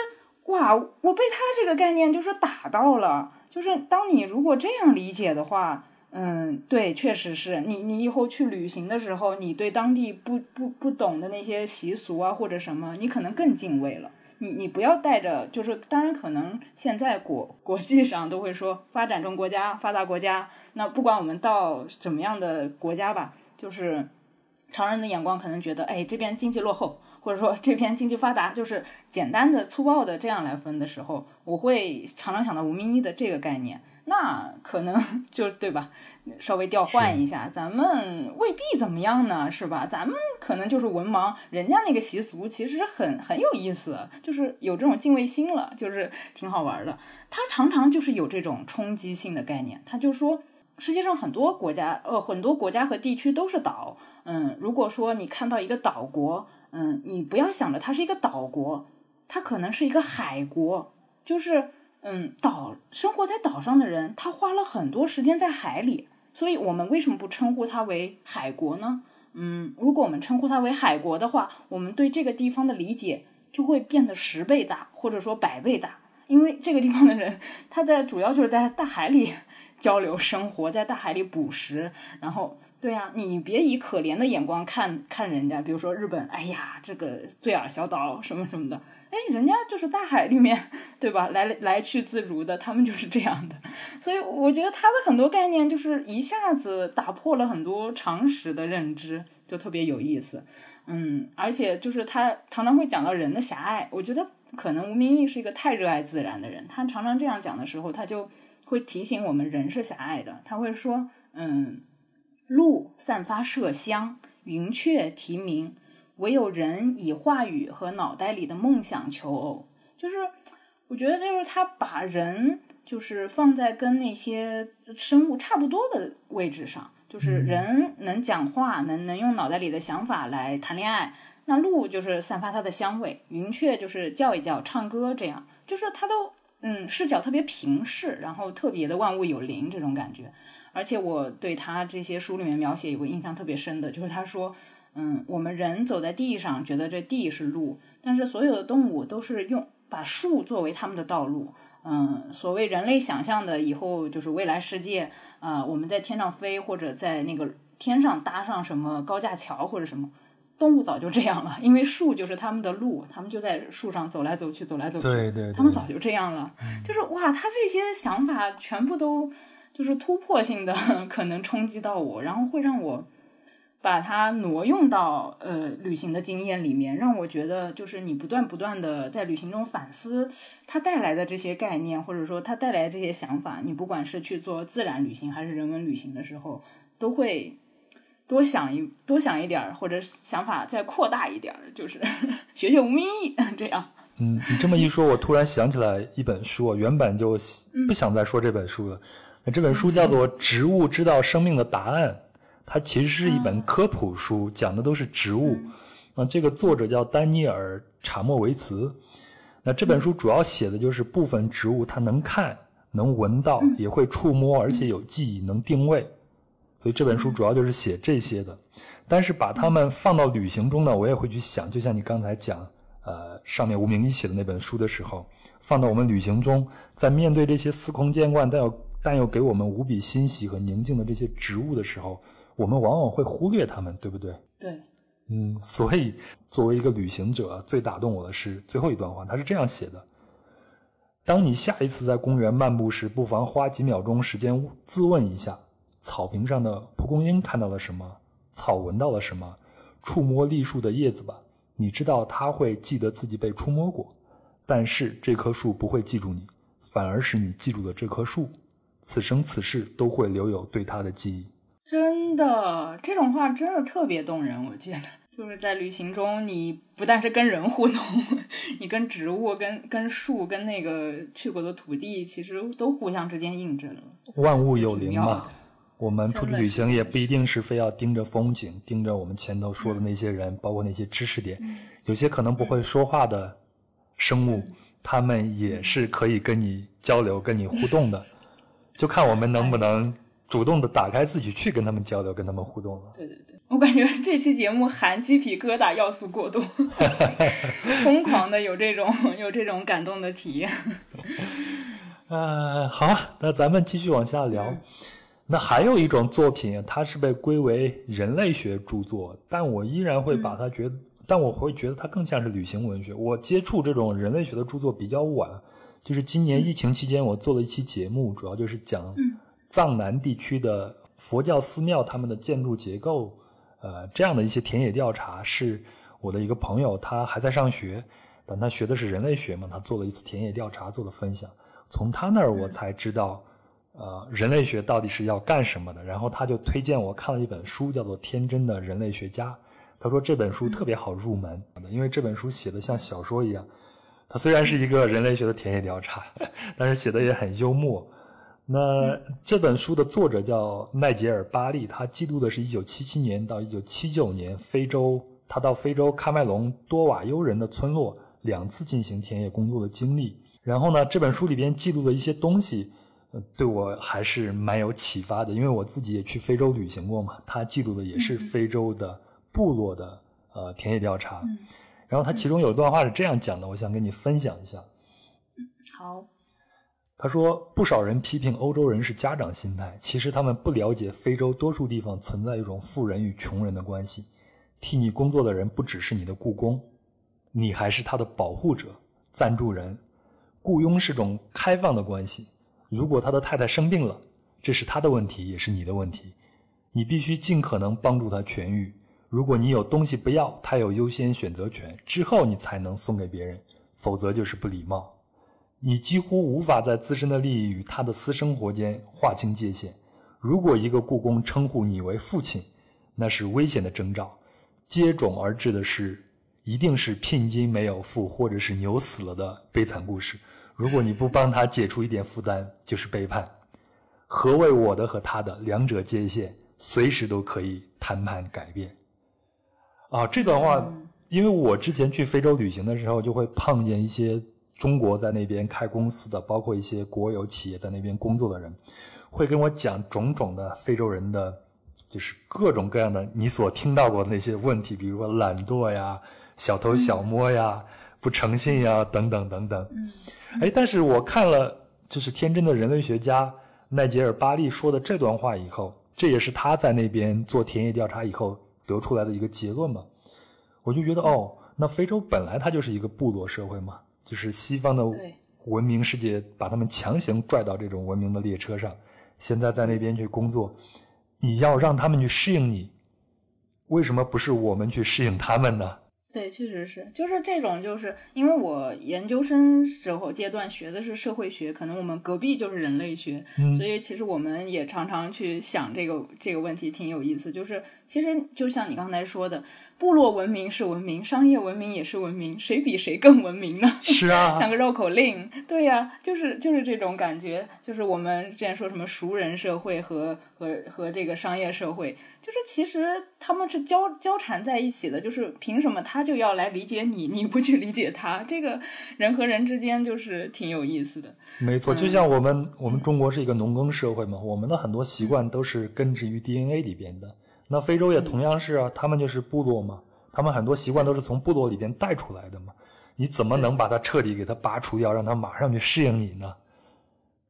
哇，我被他这个概念就是打到了。就是当你如果这样理解的话。”嗯，对，确实是你。你以后去旅行的时候，你对当地不不不懂的那些习俗啊，或者什么，你可能更敬畏了。你你不要带着，就是当然可能现在国国际上都会说发展中国家、发达国家。那不管我们到什么样的国家吧，就是常人的眼光可能觉得，哎，这边经济落后，或者说这边经济发达，就是简单的粗暴的这样来分的时候，我会常常想到吴明一的这个概念。那可能就对吧？稍微调换一下，咱们未必怎么样呢，是吧？咱们可能就是文盲，人家那个习俗其实很很有意思，就是有这种敬畏心了，就是挺好玩的。他常常就是有这种冲击性的概念，他就说世界上很多国家，呃，很多国家和地区都是岛。嗯，如果说你看到一个岛国，嗯，你不要想着它是一个岛国，它可能是一个海国，就是。嗯，岛生活在岛上的人，他花了很多时间在海里，所以我们为什么不称呼它为海国呢？嗯，如果我们称呼它为海国的话，我们对这个地方的理解就会变得十倍大，或者说百倍大，因为这个地方的人，他在主要就是在大海里交流生活，在大海里捕食，然后，对呀，你别以可怜的眼光看看人家，比如说日本，哎呀，这个醉尔小岛什么什么的。哎，人家就是大海里面，(laughs) 对吧？来来去自如的，他们就是这样的。所以我觉得他的很多概念就是一下子打破了很多常识的认知，就特别有意思。嗯，而且就是他常常会讲到人的狭隘。我觉得可能吴明义是一个太热爱自然的人，他常常这样讲的时候，他就会提醒我们人是狭隘的。他会说，嗯，鹿散发麝香，云雀啼鸣。唯有人以话语和脑袋里的梦想求偶，就是我觉得就是他把人就是放在跟那些生物差不多的位置上，就是人能讲话，能能用脑袋里的想法来谈恋爱，那鹿就是散发它的香味，云雀就是叫一叫唱歌，这样就是他都嗯视角特别平视，然后特别的万物有灵这种感觉，而且我对他这些书里面描写有个印象特别深的，就是他说。嗯，我们人走在地上，觉得这地是路，但是所有的动物都是用把树作为他们的道路。嗯，所谓人类想象的以后就是未来世界，啊，我们在天上飞，或者在那个天上搭上什么高架桥或者什么，动物早就这样了，因为树就是他们的路，他们就在树上走来走去，走来走去，对对，他们早就这样了。就是哇，他这些想法全部都就是突破性的，(laughs) 可能冲击到我，然后会让我。把它挪用到呃旅行的经验里面，让我觉得就是你不断不断的在旅行中反思它带来的这些概念，或者说它带来的这些想法。你不管是去做自然旅行还是人文旅行的时候，都会多想一多想一点儿，或者想法再扩大一点儿，就是 (laughs) 学学吴明义 (laughs) 这样。嗯，你这么一说，我突然想起来一本书，我原本就不想再说这本书了。那这本书叫做《植物知道生命的答案》。它其实是一本科普书，讲的都是植物。那这个作者叫丹尼尔·查莫维茨。那这本书主要写的就是部分植物，它能看、能闻到，也会触摸，而且有记忆，能定位。所以这本书主要就是写这些的。但是把它们放到旅行中呢，我也会去想，就像你刚才讲，呃上面吴明一写的那本书的时候，放到我们旅行中，在面对这些司空见惯但又但又给我们无比欣喜和宁静的这些植物的时候，我们往往会忽略它们，对不对？对，嗯，所以作为一个旅行者，最打动我的是最后一段话，他是这样写的：当你下一次在公园漫步时，不妨花几秒钟时间自问一下，草坪上的蒲公英看到了什么，草闻到了什么，触摸栗树的叶子吧。你知道它会记得自己被触摸过，但是这棵树不会记住你，反而是你记住了这棵树，此生此世都会留有对它的记忆。真的，这种话真的特别动人，我觉得。就是在旅行中，你不但是跟人互动，(laughs) 你跟植物、跟跟树、跟那个去过的土地，其实都互相之间印证了。万物有灵嘛我们出去旅行也不一定是非要盯着风景，盯着我们前头说的那些人，包括那些知识点。有些可能不会说话的生物，他们也是可以跟你交流、跟你互动的，就看我们能不能主动的打开自己去跟他们交流、跟他们互动了。对对对，我感觉这期节目含鸡皮疙瘩要素过多，(laughs) 疯狂的有这种有这种感动的体验。(laughs) 呃，好啊，那咱们继续往下聊。那还有一种作品，它是被归为人类学著作，但我依然会把它觉得，但我会觉得它更像是旅行文学。我接触这种人类学的著作比较晚，就是今年疫情期间，我做了一期节目，主要就是讲藏南地区的佛教寺庙他们的建筑结构，呃，这样的一些田野调查，是我的一个朋友，他还在上学，但他学的是人类学嘛，他做了一次田野调查做了分享，从他那儿我才知道。呃，人类学到底是要干什么的？然后他就推荐我看了一本书，叫做《天真的人类学家》。他说这本书特别好入门，因为这本书写的像小说一样。它虽然是一个人类学的田野调查，(laughs) 但是写的也很幽默。那这本书的作者叫奈杰尔·巴利，他记录的是1977年到1979年非洲，他到非洲喀麦隆多瓦尤人的村落两次进行田野工作的经历。然后呢，这本书里边记录的一些东西。呃对我还是蛮有启发的，因为我自己也去非洲旅行过嘛。他记录的也是非洲的部落的呃田野调查，然后他其中有一段话是这样讲的，我想跟你分享一下。好，他说，不少人批评欧洲人是家长心态，其实他们不了解非洲多数地方存在一种富人与穷人的关系。替你工作的人不只是你的雇工，你还是他的保护者、赞助人。雇佣是种开放的关系。如果他的太太生病了，这是他的问题，也是你的问题。你必须尽可能帮助他痊愈。如果你有东西不要，他有优先选择权，之后你才能送给别人，否则就是不礼貌。你几乎无法在自身的利益与他的私生活间划清界限。如果一个故宫称呼你为父亲，那是危险的征兆。接踵而至的是，一定是聘金没有付，或者是牛死了的悲惨故事。如果你不帮他解除一点负担，就是背叛。何谓我的和他的？两者界限随时都可以谈判改变。啊，这段话，因为我之前去非洲旅行的时候，就会碰见一些中国在那边开公司的，包括一些国有企业在那边工作的人，会跟我讲种种的非洲人的，就是各种各样的你所听到过的那些问题，比如说懒惰呀、小偷小摸呀、不诚信呀等等等等。嗯哎，但是我看了就是天真的人类学家奈杰尔·巴利说的这段话以后，这也是他在那边做田野调查以后得出来的一个结论嘛。我就觉得哦，那非洲本来它就是一个部落社会嘛，就是西方的文明世界把他们强行拽到这种文明的列车上，现在在那边去工作，你要让他们去适应你，为什么不是我们去适应他们呢？对，确实是，就是这种，就是因为我研究生时候阶段学的是社会学，可能我们隔壁就是人类学，嗯所以其实我们也常常去想这个这个问题，挺有意思。就是其实就像你刚才说的，部落文明是文明，商业文明也是文明，谁比谁更文明呢？是啊，(laughs) 像个绕口令，对呀、就是就是这种感觉，就是我们之前说什么熟人社会和和和这个商业社会，就是其实他们是交交缠在一起的，就是凭什么他就要来理解你，(laughs) 你不去理解他？这个人和人之间就是挺有意思的。没错，就像我们我们中国是一个农耕社会嘛，我们的很多习惯都是根植于 DNA 里边的。那非洲也同样是啊，他们就是部落嘛，他们很多习惯都是从部落里边带出来的嘛。你怎么能把它彻底给它拔除掉，让它马上去适应你呢？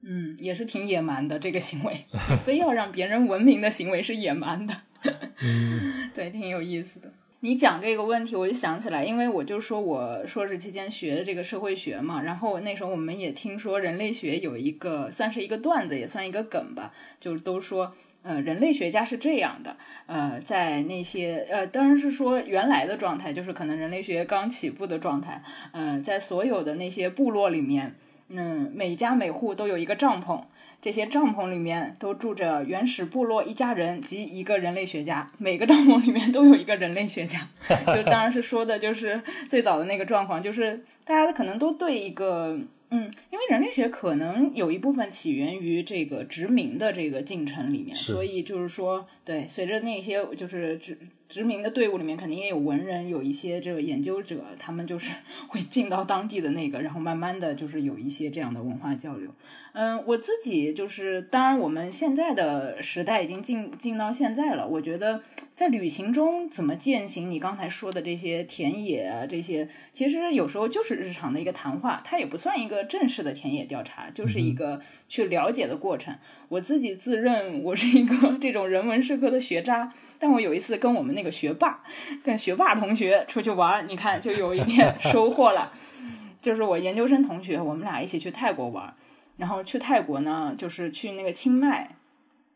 嗯，也是挺野蛮的这个行为，(laughs) 非要让别人文明的行为是野蛮的。(laughs) 嗯对，挺有意思的。你讲这个问题，我就想起来，因为我就说我硕士期间学的这个社会学嘛，然后那时候我们也听说人类学有一个算是一个段子，也算一个梗吧，就是都说，呃，人类学家是这样的，呃，在那些呃，当然是说原来的状态，就是可能人类学刚起步的状态，嗯、在所有的那些部落里面，嗯，每家每户都有一个帐篷。这些帐篷里面都住着原始部落一家人及一个人类学家，每个帐篷里面都有一个人类学家。就当然是说的就是最早的那个状况，就是大家可能都对一个嗯，因为人类学可能有一部分起源于这个殖民的这个进程里面，所以就是说，对，随着那些就是殖殖民的队伍里面肯定也有文人，有一些这个研究者，他们就是 (laughs) 会进到当地的那个，然后慢慢的就是有一些这样的文化交流。嗯，我自己就是，当然我们现在的时代已经进进到现在了，我觉得在旅行中怎么践行你刚才说的这些田野啊，这些其实有时候就是日常的一个谈话，它也不算一个正式的田野调查，就是一个去了解的过程。我自己自认我是一个这种人文社科的学渣，但我有一次跟我们那个学霸，跟学霸同学出去玩，你看就有一点 (laughs) 收获了。就是我研究生同学，我们俩一起去泰国玩，然后去泰国呢，就是去那个清迈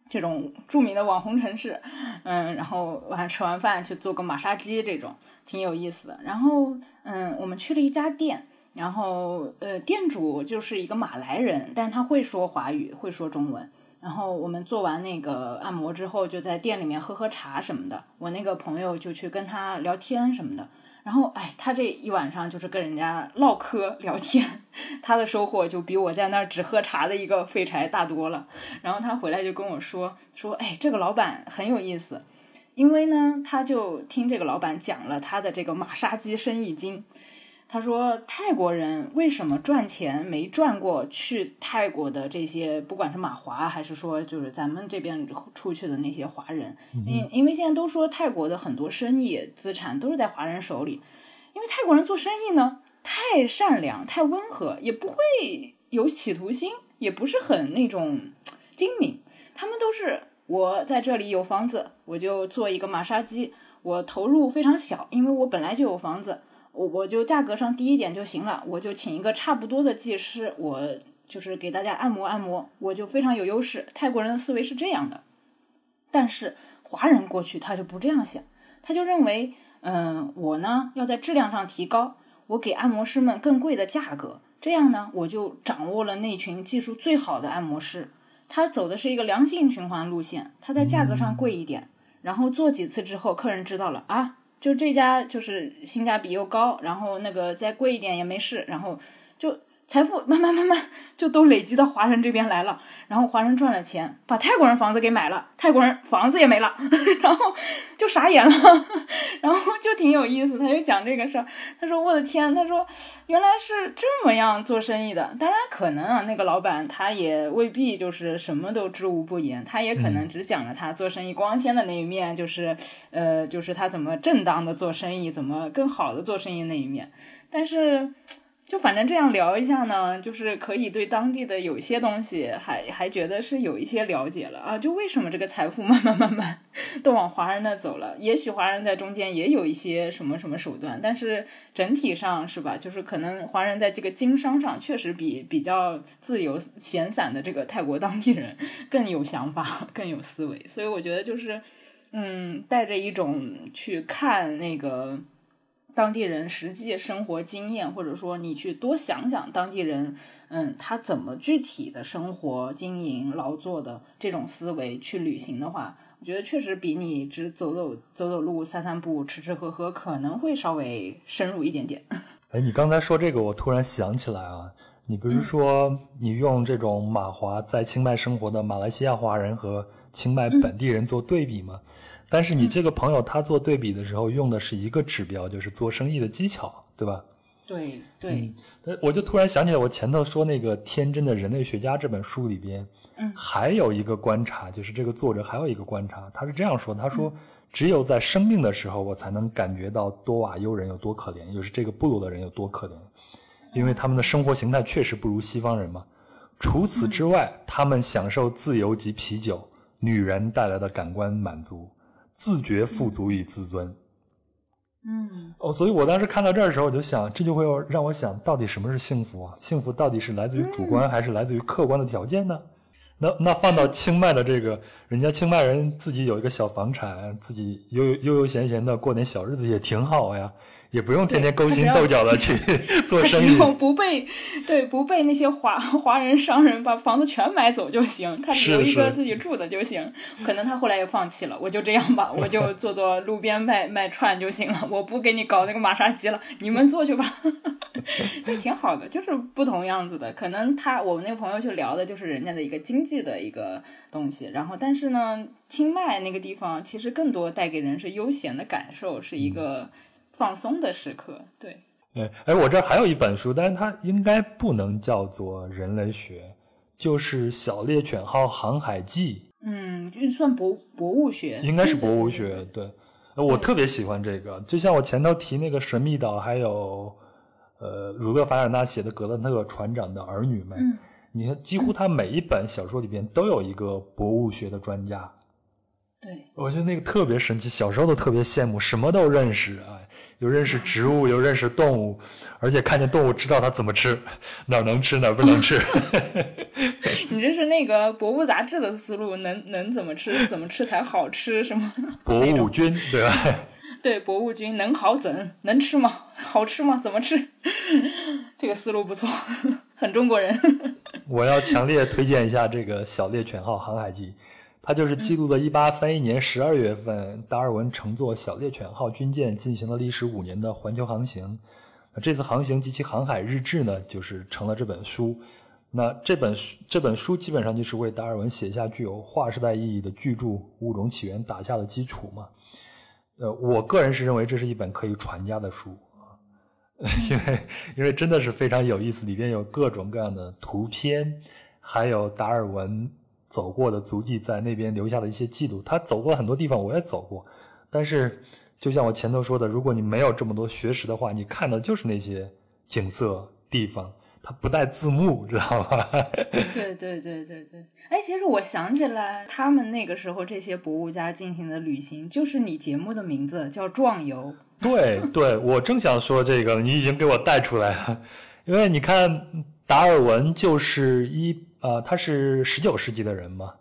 这种著名的网红城市，嗯，然后晚上吃完饭去做个马杀鸡，这种挺有意思的。然后，嗯，我们去了一家店，然后呃，店主就是一个马来人，但他会说华语，会说中文。然后我们做完那个按摩之后，就在店里面喝喝茶什么的。我那个朋友就去跟他聊天什么的。然后，哎，他这一晚上就是跟人家唠嗑聊天，(laughs) 他的收获就比我在那儿只喝茶的一个废柴大多了。然后他回来就跟我说说，哎，这个老板很有意思，因为呢，他就听这个老板讲了他的这个马杀鸡生意经。他说泰国人为什么赚钱没赚过去泰国的这些，不管是马华还是说就是咱们这边出去的那些华人，因因为现在都说泰国的很多生意资产都是在华人手里，因为泰国人做生意呢太善良、太温和，也不会有企图心，也不是很那种精明，他们都是我在这里有房子，我就做一个马杀鸡，我投入非常小，因为我本来就有房子。我我就价格上低一点就行了，我就请一个差不多的技师，我就是给大家按摩按摩，我就非常有优势。泰国人的思维是这样的，但是华人过去他就不这样想，他就认为，嗯，我呢要在质量上提高，我给按摩师们更贵的价格，这样呢我就掌握了那群技术最好的按摩师。他走的是一个良性循环路线，他在价格上贵一点，然后做几次之后，客人知道了啊。就这家就是性价比又高，然后那个再贵一点也没事，然后财富慢慢慢慢就都累积到华人这边来了，然后华人赚了钱，把泰国人房子给买了，泰国人房子也没了，(laughs) 然后就傻眼了，然后就挺有意思，他就讲这个事儿，他说我的天，他说原来是这么样做生意的，当然可能啊，那个老板他也未必就是什么都知无不言，他也可能只讲了他做生意光鲜的那一面，就是呃，就是他怎么正当的做生意，怎么更好的做生意那一面，但是。就反正这样聊一下呢，就是可以对当地的有些东西还还觉得是有一些了解了啊。就为什么这个财富慢慢慢慢都往华人那走了？也许华人在中间也有一些什么什么手段，但是整体上是吧？就是可能华人在这个经商上确实比比较自由闲散的这个泰国当地人更有想法、更有思维。所以我觉得就是，嗯，带着一种去看那个。当地人实际生活经验，或者说你去多想想当地人，嗯，他怎么具体的生活、经营、劳作的这种思维去旅行的话，我觉得确实比你只走走走走路、散散步、吃吃喝喝可能会稍微深入一点点。(laughs) 哎，你刚才说这个，我突然想起来啊，你不是说你用这种马华在清迈生活的马来西亚华人和清迈本地人做对比吗？但是你这个朋友他做对比的时候用的是一个指标，就是做生意的技巧，对吧？对对，呃我就突然想起来，我前头说那个《天真的人类学家》这本书里边，嗯还有一个观察，就是这个作者还有一个观察，他是这样说的：他说，只有在生病的时候，我才能感觉到多瓦尤人有多可怜，就是这个部落的人有多可怜，因为他们的生活形态确实不如西方人嘛。除此之外，他们享受自由及啤酒、女人带来的感官满足，自觉富足与自尊。嗯哦，所以我当时看到这儿的时候，我就想，这就会让我想到底什么是幸福啊？幸福到底是来自于主观，还是来自于客观的条件呢？那那放到清迈的这个，人家清迈人自己有一个小房产，自己悠悠悠悠闲闲的过点小日子也挺好呀，也不用天天勾心斗角的去 (laughs) 做生意。不被对不被那些华华人商人把房子全买走就行，他留一个自己住的就行。可能他后来也放弃了，我就这样吧，我就 (laughs) 做做路边卖卖串就行了，我不给你搞那个玛莎鸡了，你们做去吧。(laughs) 对，挺好的，就是不同样子的。可能他我们那个朋友去聊的就是人家的一个经济的一个东西，然后但是呢，清迈那个地方其实更多带给人是悠闲的感受，是一个放松的时刻。对。哎哎，我这儿还有一本书，但是它应该不能叫做人类学，就是《小猎犬号航海记》。嗯，就算博博物学，应该是博物对。对对学，对。呃我特别喜欢这个，就像我前头提那个神秘岛，还有呃儒勒·凡尔纳写的《格兰特船长的儿女们》，嗯你看几乎他每一本小说里边都有一个博物学的专家，对，我觉得那个特别神奇，小时候都特别羡慕，什么都认识，哎，又认识植物，又认识动物，而且看见动物知道它怎么吃，哪儿能吃哪儿不能吃。(laughs) 你这是那个博物杂志的思路，能能怎么吃，怎么吃才好吃，什么？博物君，对吧？(laughs) 对，博物君能好怎？能吃吗？好吃吗？怎么吃？(laughs) 这个思路不错，很中国人。我要强烈推荐一下这个《小猎犬号航海记》，它就是记录了1831年12月份达尔文乘坐小猎犬号军舰进行了历时五年的环球航行。那这次航行及其航海日志呢，就是成了这本书。那这本书这本书基本上就是为达尔文写下具有划时代意义的巨著《物种起源》打下了基础嘛。呃，我个人是认为这是一本可以传家的书啊。(laughs) 因为因为真的是非常有意思，里边有各种各样的图片，还有达尔文走过的足迹，在那边留下的一些记录。他走过很多地方，我也走过，但是就像我前头说的，如果你没有这么多学识的话，你看的就是那些景色地方，它不带字幕，知道吧？(laughs) 对对对对对，哎，其实我想起来，他们那个时候这些博物家进行的旅行，就是你节目的名字叫壮游。对对，我正想说这个，你已经给我带出来了，因为你看达尔文就是一呃，他是十九世纪的人嘛，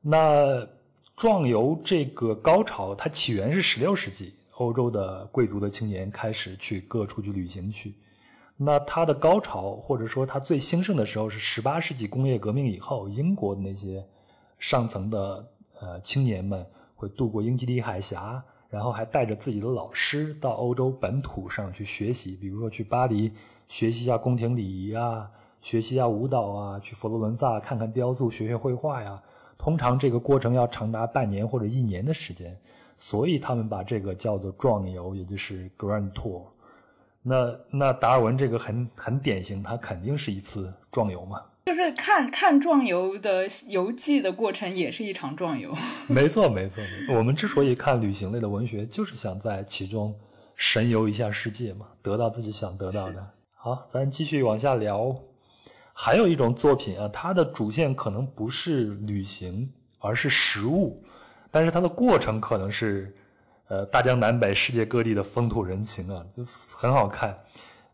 那壮游这个高潮，它起源是十六世纪，欧洲的贵族的青年开始去各处去旅行去，那它的高潮或者说它最兴盛的时候是十八世纪工业革命以后，英国的那些上层的呃青年们会渡过英吉利海峡。然后还带着自己的老师到欧洲本土上去学习，比如说去巴黎学习一下宫廷礼仪啊，学习一下舞蹈啊，去佛罗伦萨看看雕塑，学学绘画呀。通常这个过程要长达半年或者一年的时间，所以他们把这个叫做壮游，也就是 Grand Tour。那那达尔文这个很很典型，他肯定是一次壮游嘛。就是看看壮游的游记的过程，也是一场壮游。没错。没错我们之所以看旅行类的文学，就是想在其中神游一下世界嘛，得到自己想得到的。好，咱继续往下聊。还有一种作品啊，它的主线可能不是旅行，而是食物，但是它的过程可能是，呃，大江南北、世界各地的风土人情啊，就很好看。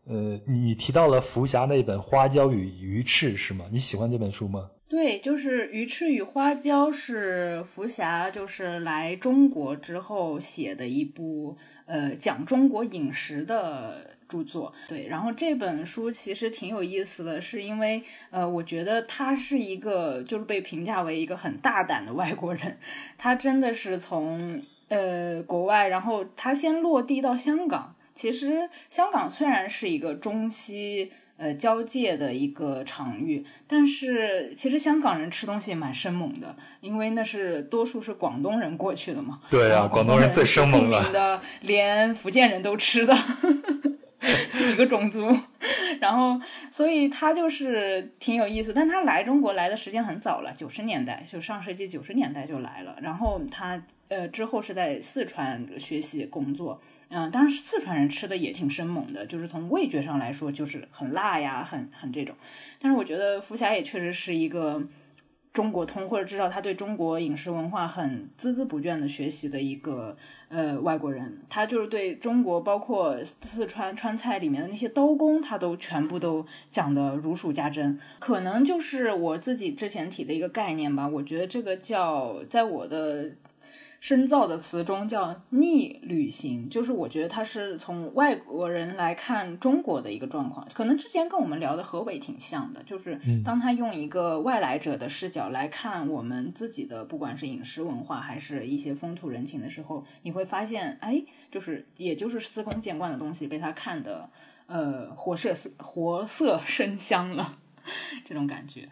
呃，你提到了福霞那本《花椒与鱼翅》是吗？你喜欢这本书吗？对，就是《鱼翅与花椒》是福霞就是来中国之后写的一部呃讲中国饮食的著作。对，然后这本书其实挺有意思的，是因为呃，我觉得他是一个就是被评价为一个很大胆的外国人，他真的是从呃国外，然后他先落地到香港。其实香港虽然是一个中西呃交界的一个场域，但是其实香港人吃东西蛮生猛的，因为那是多数是广东人过去的嘛。对啊广东人最生猛了连福建人都吃的。(laughs) (laughs) 一个种族。然后，所以他就是挺有意思，但他来中国来的时间很早了，九十年代就上世纪九十年代就来了。然后他呃之后是在四川学习工作，嗯，当然四川人吃的也挺生猛的，就是从味觉上来说就是很辣呀，很很这种。但是我觉得福霞也确实是一个。中国通，或者至少他对中国饮食文化很孜孜不倦的学习的一个呃外国人，他就是对中国包括四川川菜里面的那些刀工，他都全部都讲的如数家珍。可能就是我自己之前提的一个概念吧，我觉得这个叫在我的。深造的词中叫逆旅行，就是我觉得它是从外国人来看中国的一个状况，可能之前跟我们聊的何伟挺像的，就是当他用一个外来者的视角来看我们自己的，不管是饮食文化还是一些风土人情的时候，你会发现，哎，就是也就是司空见惯的东西被他看的，呃，活色活色生香了，(laughs) 这种感觉。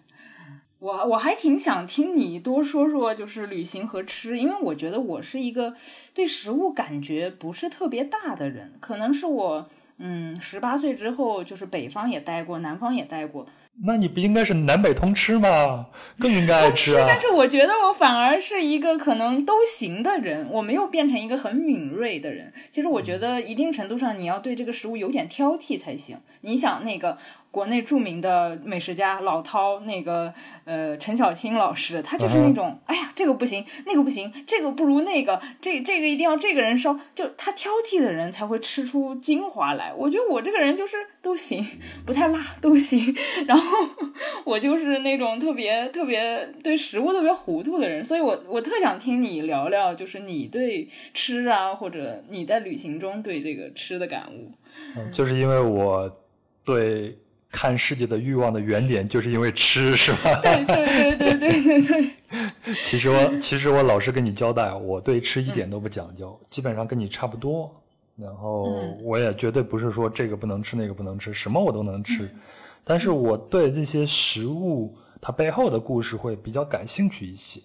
我我还挺想听你多说说，就是旅行和吃，因为我觉得我是一个对食物感觉不是特别大的人，可能是我嗯十八岁之后就是北方也待过，南方也待过。那你不应该是南北通吃吗？更应该爱吃啊！(laughs) 但是我觉得我反而是一个可能都行的人，我没有变成一个很敏锐的人。其实我觉得一定程度上你要对这个食物有点挑剔才行。你想那个。国内著名的美食家老饕，那个呃陈小青老师，他就是那种，哎呀，这个不行，那个不行，这个不如那个，这这个一定要这个人烧，就他挑剔的人才会吃出精华来。我觉得我这个人就是都行，不太辣都行，(laughs) 然后我就是那种特别特别对食物特别糊涂的人，所以我我特想听你聊聊，就是你对吃啊，或者你在旅行中对这个吃的感悟。嗯，就是因为我对。看世界的欲望的原点就是因为吃，是吧？对对对对对对对。(laughs) 其实我其实我老实跟你交代，我对吃一点都不讲究，基本上跟你差不多。然后我也绝对不是说这个不能吃那个不能吃，什么我都能吃。但是我对这些食物它背后的故事会比较感兴趣一些。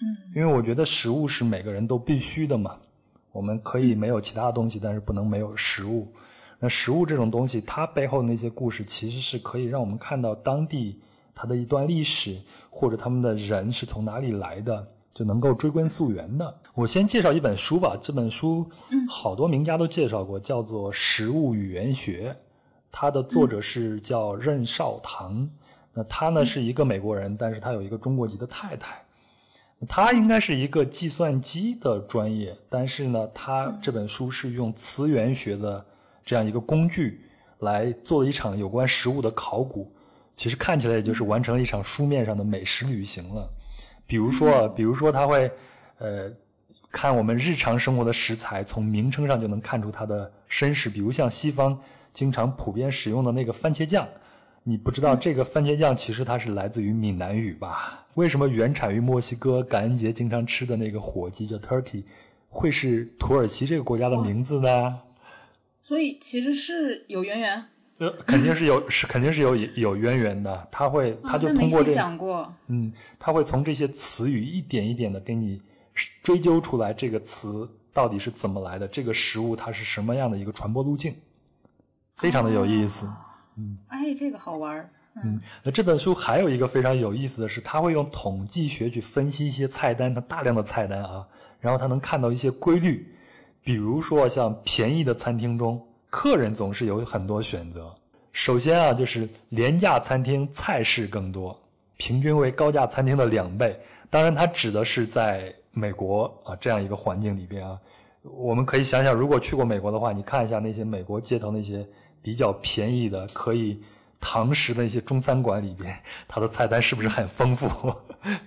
嗯。因为我觉得食物是每个人都必须的嘛。我们可以没有其他东西，但是不能没有食物。那食物这种东西，它背后的那些故事，其实是可以让我们看到当地它的一段历史，或者他们的人是从哪里来的，就能够追根溯源的。我先介绍一本书吧，这本书好多名家都介绍过，叫做《食物语言学》，它的作者是叫任少棠。那他呢是一个美国人，但是他有一个中国籍的太太。他应该是一个计算机的专业，但是呢，他这本书是用词源学的。这样一个工具来做了一场有关食物的考古，其实看起来也就是完成了一场书面上的美食旅行了。比如说，比如说他会，呃，看我们日常生活的食材，从名称上就能看出它的身世。比如像西方经常普遍使用的那个番茄酱，你不知道这个番茄酱其实它是来自于闽南语吧？为什么原产于墨西哥感恩节经常吃的那个火鸡叫 turkey，会是土耳其这个国家的名字呢？所以其实是有渊源，呃，肯定是有，是肯定是有有渊源的。他会，他就通过这，想过，嗯，他会从这些词语一点一点的给你追究出来，这个词到底是怎么来的，这个食物它是什么样的一个传播路径，非常的有意思。嗯，哎，这个好玩儿。嗯，那这本书还有一个非常有意思的是，他会用统计学去分析一些菜单，他大量的菜单啊，然后他能看到一些规律。比如说，像便宜的餐厅中，客人总是有很多选择。首先啊，就是廉价餐厅菜式更多，平均为高价餐厅的两倍。当然，它指的是在美国啊这样一个环境里边啊。我们可以想想，如果去过美国的话，你看一下那些美国街头那些比较便宜的、可以堂食的一些中餐馆里边，它的菜单是不是很丰富？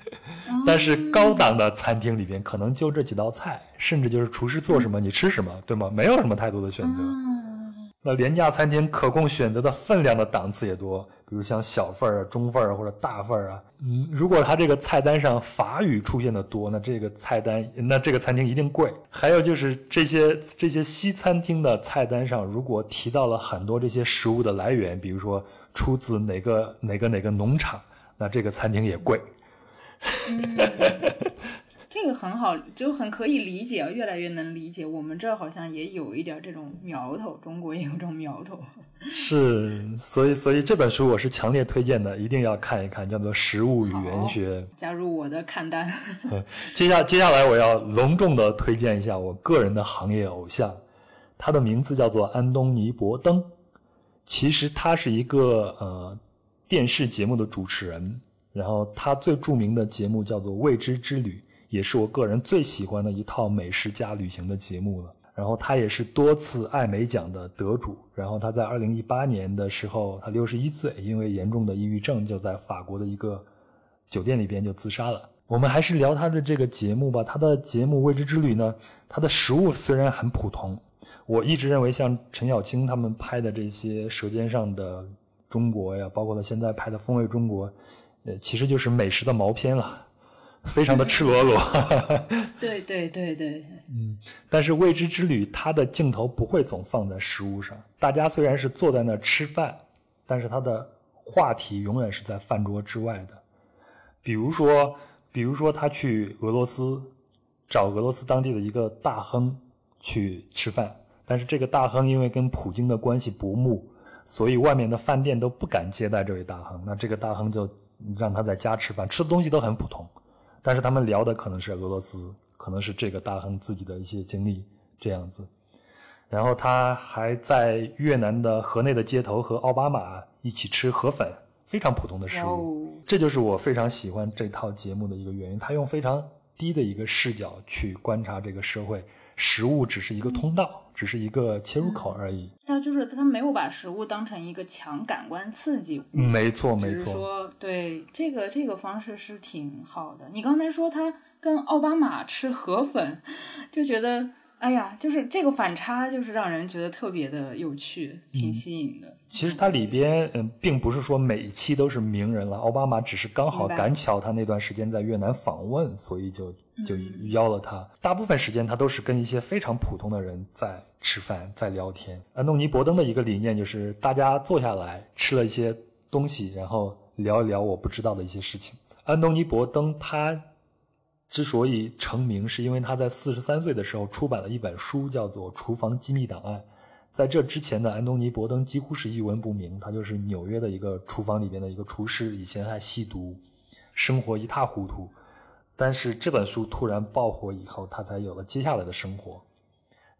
(laughs) 但是高档的餐厅里边可能就这几道菜，甚至就是厨师做什么你吃什么，对吗？没有什么太多的选择。那廉价餐厅可供选择的分量的档次也多，比如像小份儿、中份儿或者大份儿啊。嗯，如果它这个菜单上法语出现的多，那这个菜单那这个餐厅一定贵。还有就是这些这些西餐厅的菜单上，如果提到了很多这些食物的来源，比如说出自哪个哪个哪个农场，那这个餐厅也贵。嗯，这 (laughs) 这个很好，就很可以理解，越来越能理解。我们这儿好像也有一点这种苗头，中国也有这种苗头。是，所以所以这本书我是强烈推荐的，一定要看一看，叫做《食物语言学》。加入我的看单。(laughs) 接下接下来我要隆重的推荐一下我个人的行业偶像，他的名字叫做安东尼·伯登。其实他是一个呃电视节目的主持人，然后他最著名的节目叫做《未知之旅》，也是我个人最喜欢的一套美食加旅行的节目了。然后他也是多次艾美奖的得主。然后他在二零一八年的时候，他六十一岁，因为严重的抑郁症，就在法国的一个酒店里边就自杀了。我们还是聊他的这个节目吧。他的节目《未知之旅》呢，他的食物虽然很普通。我一直认为，像陈小青他们拍的这些《舌尖上的中国》呀，包括他现在拍的《风味中国》，呃，其实就是美食的毛片了，非常的赤裸裸。(laughs) 对对对对。嗯，但是《未知之旅》它的镜头不会总放在食物上，大家虽然是坐在那儿吃饭，但是他的话题永远是在饭桌之外的。比如说，比如说他去俄罗斯找俄罗斯当地的一个大亨去吃饭。但是这个大亨因为跟普京的关系不睦，所以外面的饭店都不敢接待这位大亨。那这个大亨就让他在家吃饭，吃的东西都很普通。但是他们聊的可能是俄罗斯，可能是这个大亨自己的一些经历这样子。然后他还在越南的河内的街头和奥巴马一起吃河粉，非常普通的食物。这就是我非常喜欢这套节目的一个原因。他用非常低的一个视角去观察这个社会。食物只是一个通道，只是一个切入口而已。他就是他没有把食物当成一个强感官刺激。没错，没错。说对这个这个方式是挺好的。你刚才说他跟奥巴马吃河粉，就觉得。哎呀，就是这个反差，就是让人觉得特别的有趣，挺吸引的。其实它里边，嗯，并不是说每一期都是名人了。奥巴马只是刚好赶巧他那段时间在越南访问，所以就就邀了他。大部分时间他都是跟一些非常普通的人在吃饭，在聊天。安东尼·伯登的一个理念就是，大家坐下来吃了一些东西，然后聊一聊我不知道的一些事情。安东尼·伯登他。之所以成名，是因为他在四十三岁的时候出版了一本书，叫做《厨房机密档案》。在这之前的安东尼·伯登几乎是一文不名，他就是纽约的一个厨房里边的一个厨师，以前还吸毒，生活一塌糊涂。但是这本书突然爆火以后，他才有了接下来的生活。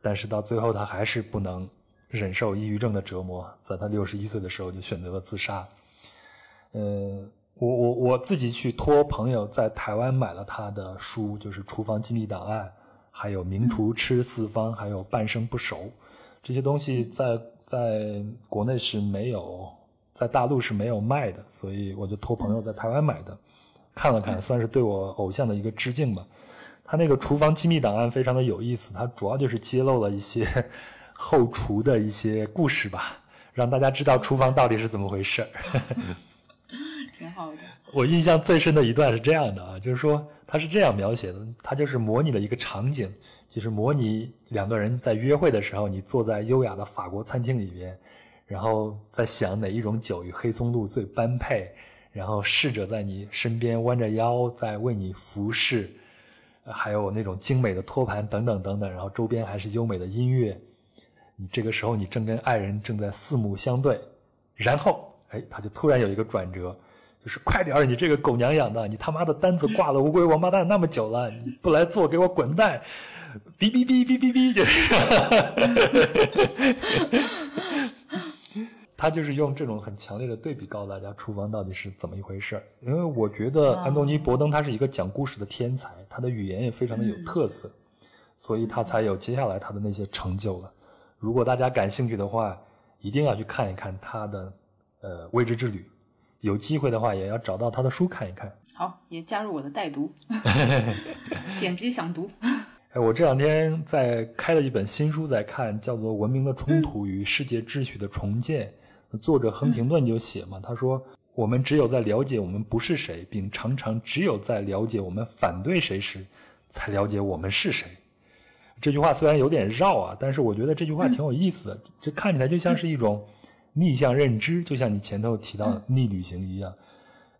但是到最后，他还是不能忍受抑郁症的折磨，在他六十一岁的时候就选择了自杀。嗯。我我我自己去托朋友在台湾买了他的书，就是《厨房机密档案》，还有《名厨吃四方》，还有《半生不熟》这些东西，在在国内是没有，在大陆是没有卖的，所以我就托朋友在台湾买的，看了看，算是对我偶像的一个致敬吧。他那个《厨房机密档案》非常的有意思，它主要就是揭露了一些 (laughs) 后厨的一些故事吧，让大家知道厨房到底是怎么回事。(laughs) 挺好的。我印象最深的一段是这样的啊，就是说他是这样描写的，他就是模拟了一个场景，就是模拟两个人在约会的时候，你坐在优雅的法国餐厅里边，然后在想哪一种酒与黑松露最般配，然后侍者在你身边弯着腰在为你服侍，还有那种精美的托盘等等等等，然后周边还是优美的音乐，你这个时候你正跟爱人正在四目相对，然后。哎，他就突然有一个转折，就是快点儿，你这个狗娘养的，你他妈的单子挂了乌龟王八蛋那么久了，你不来做，给我滚蛋！哔哔哔哔哔哔，就是，(laughs) 他就是用这种很强烈的对比告诉大家厨房到底是怎么一回事儿。因为我觉得安东尼·伯登他是一个讲故事的天才，他的语言也非常的有特色，所以他才有接下来他的那些成就了。如果大家感兴趣的话，一定要去看一看他的。呃，未知之旅，有机会的话也要找到他的书看一看。好，也加入我的带读 (laughs) (laughs) 点击想读。(laughs) 哎，我这两天在开了一本新书在看，叫做《文明的冲突与世界秩序的重建》。作者亨廷顿就写嘛，他说：“我们只有在了解我们不是谁，并常常只有在了解我们反对谁时，才了解我们是谁。”这句话虽然有点绕啊，但是我觉得这句话挺有意思的。这看起来就像是一种。逆向认知，就像你前头提到逆旅行一样，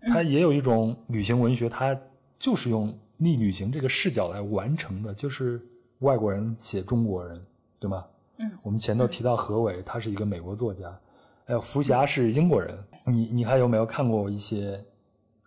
它也有一种旅行文学，它就是用逆旅行这个视角来完成的，就是外国人写中国人，对吗？嗯，我们前头提到何伟，他是一个美国作家，还有福霞是英国人。你你还有没有看过一些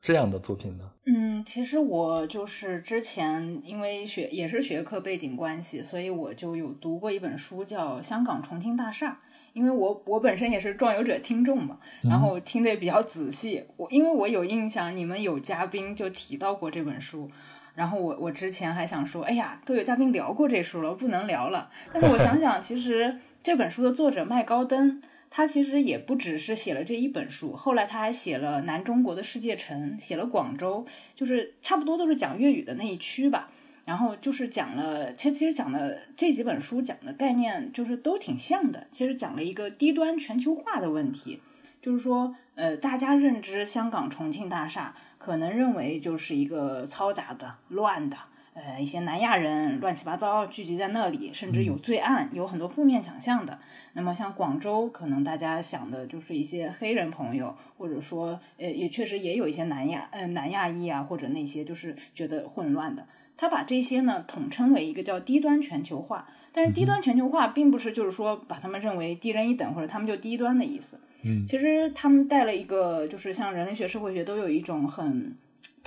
这样的作品呢？嗯，其实我就是之前因为学也是学科背景关系，所以我就有读过一本书叫《香港重庆大厦》。因为我我本身也是壮游者听众嘛，然后听得也比较仔细。我因为我有印象，你们有嘉宾就提到过这本书，然后我我之前还想说，哎呀，都有嘉宾聊过这书了，不能聊了。但是我想想，其实这本书的作者麦高登，他其实也不只是写了这一本书，后来他还写了南中国的世界城，写了广州，就是差不多都是讲粤语的那一区吧。然后就是讲了，其实其实讲的这几本书讲的概念就是都挺像的。其实讲了一个低端全球化的问题，就是说，呃，大家认知香港重庆大厦，可能认为就是一个嘈杂的、乱的，呃，一些南亚人乱七八糟聚集在那里，甚至有罪案，有很多负面想象的。那么像广州，可能大家想的就是一些黑人朋友，或者说，呃，也确实也有一些南亚，呃，南亚裔啊，或者那些就是觉得混乱的。他把这些呢统称为一个叫低端全球化，但是低端全球化并不是就是说把他们认为低人一等或者他们就低端的意思。嗯，其实他们带了一个就是像人类学、社会学都有一种很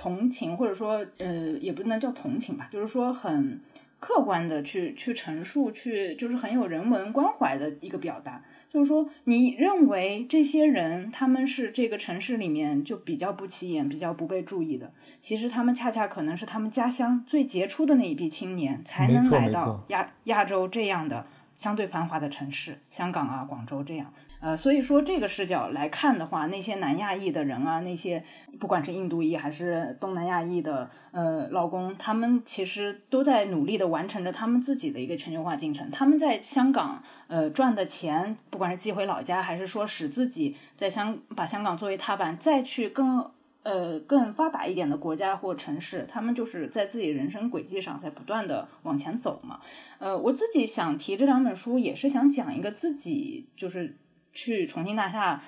同情或者说呃也不能叫同情吧，就是说很客观的去去陈述，去就是很有人文关怀的一个表达。就是说，你认为这些人他们是这个城市里面就比较不起眼、比较不被注意的，其实他们恰恰可能是他们家乡最杰出的那一批青年，才能来到亚亚洲这样的相对繁华的城市，香港啊、广州这样。呃，所以说这个视角来看的话，那些南亚裔的人啊，那些不管是印度裔还是东南亚裔的呃老公，他们其实都在努力的完成着他们自己的一个全球化进程。他们在香港呃赚的钱，不管是寄回老家，还是说使自己在香把香港作为踏板，再去更呃更发达一点的国家或城市，他们就是在自己人生轨迹上在不断的往前走嘛。呃，我自己想提这两本书，也是想讲一个自己就是。去重庆大厦，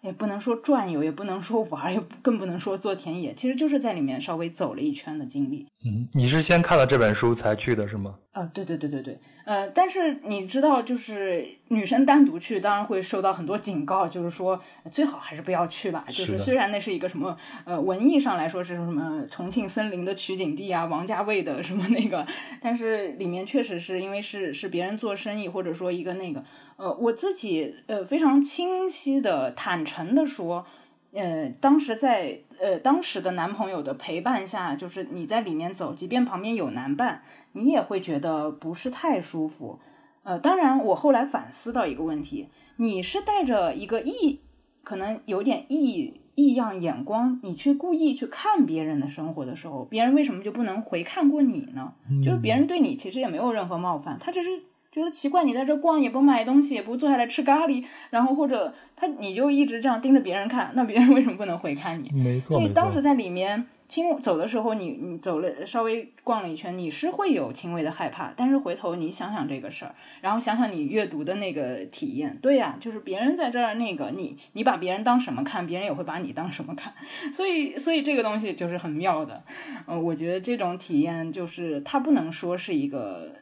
也不能说转悠，也不能说玩，也更不能说做田野，其实就是在里面稍微走了一圈的经历。嗯，你是先看了这本书才去的是吗？啊，对对对对对，呃，但是你知道，就是女生单独去，当然会受到很多警告，就是说最好还是不要去吧。就是虽然那是一个什么，呃，文艺上来说是什么重庆森林的取景地啊，王家卫的什么那个，但是里面确实是因为是是别人做生意，或者说一个那个，呃，我自己呃非常清晰的、坦诚的说。呃，当时在呃当时的男朋友的陪伴下，就是你在里面走，即便旁边有男伴，你也会觉得不是太舒服。呃，当然，我后来反思到一个问题：你是带着一个异，可能有点异异样眼光，你去故意去看别人的生活的时候，别人为什么就不能回看过你呢？就是别人对你其实也没有任何冒犯，他只是。觉得奇怪，你在这逛也不买东西，也不坐下来吃咖喱，然后或者他你就一直这样盯着别人看，那别人为什么不能回看你？没错，所以当时在里面轻走的时候，你你走了稍微逛了一圈，你是会有轻微的害怕，但是回头你想想这个事儿，然后想想你阅读的那个体验，对呀，就是别人在这儿那个你你把别人当什么看，别人也会把你当什么看，所以所以这个东西就是很妙的，呃，我觉得这种体验就是它不能说是一个。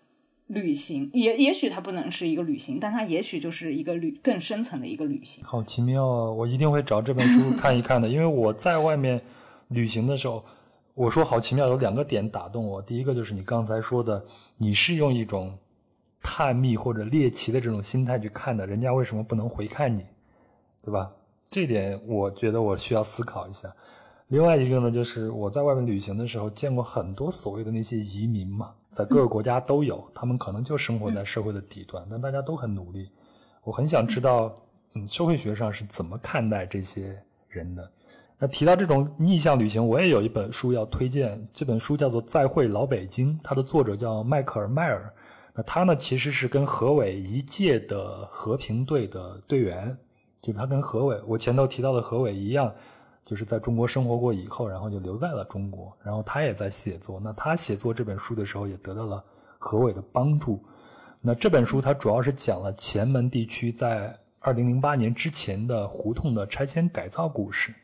旅行也也许它不能是一个旅行，但它也许就是一个旅更深层的一个旅行。好奇妙啊！我一定会找这本书看一看的，因为我在外面旅行的时候，我说好奇妙有两个点打动我。第一个就是你刚才说的，你是用一种探秘或者猎奇的这种心态去看的，人家为什么不能回看你，对吧？这点我觉得我需要思考一下。另外一个呢，就是我在外面旅行的时候见过很多所谓的那些移民嘛。在各个国家都有，他们可能就生活在社会的底端，但大家都很努力。我很想知道，嗯，社会学上是怎么看待这些人的？那提到这种逆向旅行，我也有一本书要推荐，这本书叫做《再会老北京》，它的作者叫迈克尔·迈尔。那他呢，其实是跟何伟一届的和平队的队员，就是他跟何伟，我前头提到的何伟一样。就是在中国生活过以后，然后就留在了中国，然后他也在写作。那他写作这本书的时候，也得到了何伟的帮助。那这本书它主要是讲了前门地区在二零零八年之前的胡同的拆迁改造故事。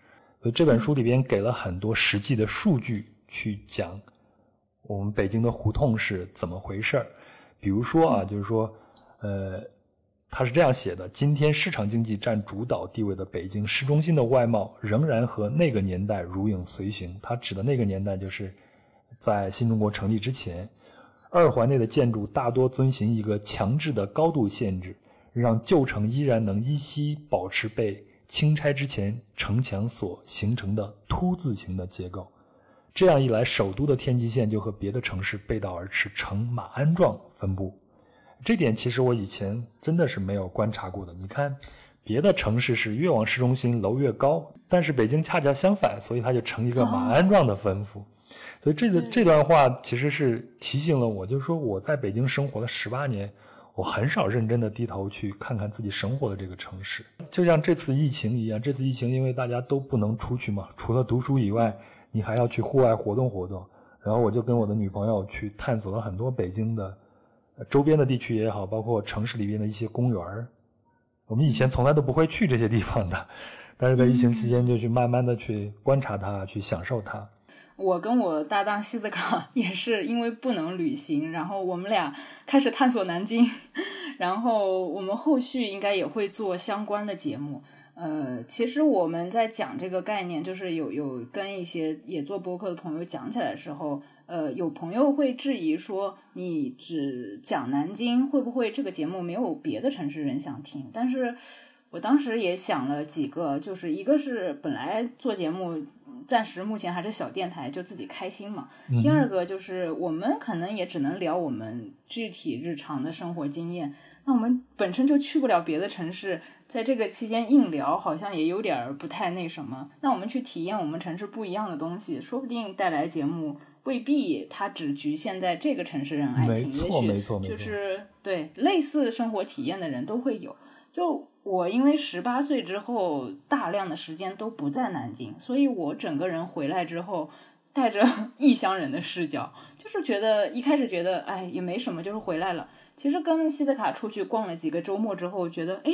所以这本书里边给了很多实际的数据去讲我们北京的胡同是怎么回事儿。比如说啊，就是说，呃，他是这样写的：今天市场经济占主导地位的北京市中心的外貌，仍然和那个年代如影随形。他指的那个年代，就是在新中国成立之前。二环内的建筑大多遵循一个强制的高度限制，让旧城依然能依稀保持被清拆之前城墙所形成的凸字形的结构。这样一来，首都的天际线就和别的城市背道而驰，呈马鞍状分布。这点其实我以前真的是没有观察过的。你看，别的城市是越往市中心楼越高，但是北京恰恰相反，所以它就成一个马鞍状的分布。所以这个这段话其实是提醒了我，就是说我在北京生活了十八年，我很少认真的低头去看看自己生活的这个城市。就像这次疫情一样，这次疫情因为大家都不能出去嘛，除了读书以外，你还要去户外活动活动。然后我就跟我的女朋友去探索了很多北京的周边的地区也好，包括城市里边的一些公园我们以前从来都不会去这些地方的，但是在疫情期间就去慢慢的去观察它，去享受它。我跟我搭档西子卡 (laughs) 也是因为不能旅行，然后我们俩开始探索南京，(laughs) 然后我们后续应该也会做相关的节目。呃，其实我们在讲这个概念，就是有有跟一些也做播客的朋友讲起来的时候，呃，有朋友会质疑说，你只讲南京，会不会这个节目没有别的城市人想听？但是我当时也想了几个，就是一个是本来做节目。暂时目前还是小电台，就自己开心嘛。第二个就是我们可能也只能聊我们具体日常的生活经验。那我们本身就去不了别的城市，在这个期间硬聊好像也有点不太那什么。那我们去体验我们城市不一样的东西，说不定带来节目未必它只局限在这个城市人爱情，也许就是对类似生活体验的人都会有。就我因为十八岁之后大量的时间都不在南京，所以我整个人回来之后带着 (laughs) 异乡人的视角，就是觉得一开始觉得哎也没什么，就是回来了。其实跟西德卡出去逛了几个周末之后，觉得哎。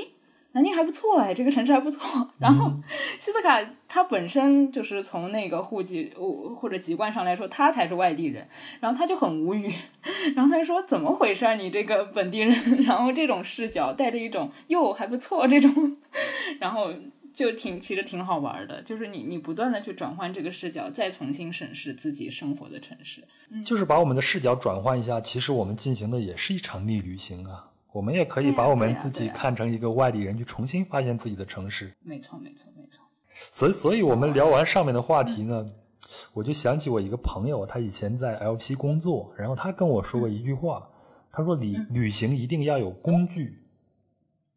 南京还不错哎，这个城市还不错。然后，西斯卡他本身就是从那个户籍或者籍贯上来说，他才是外地人。然后他就很无语，(laughs) 然后他就说：“怎么回事？你这个本地人？” (laughs) 然后这种视角带着一种“哟还不错”这种，(laughs) 然后就挺其实挺好玩的。就是你你不断的去转换这个视角，再重新审视自己生活的城市，就是把我们的视角转换一下。其实我们进行的也是一场逆旅行啊。我们也可以把我们自己看成一个外地人，去重新发现自己的城市。没错，没错，没错。所以，所以我们聊完上面的话题呢，我就想起我一个朋友，他以前在 LP 工作，然后他跟我说过一句话，他说：“旅旅行一定要有工具。”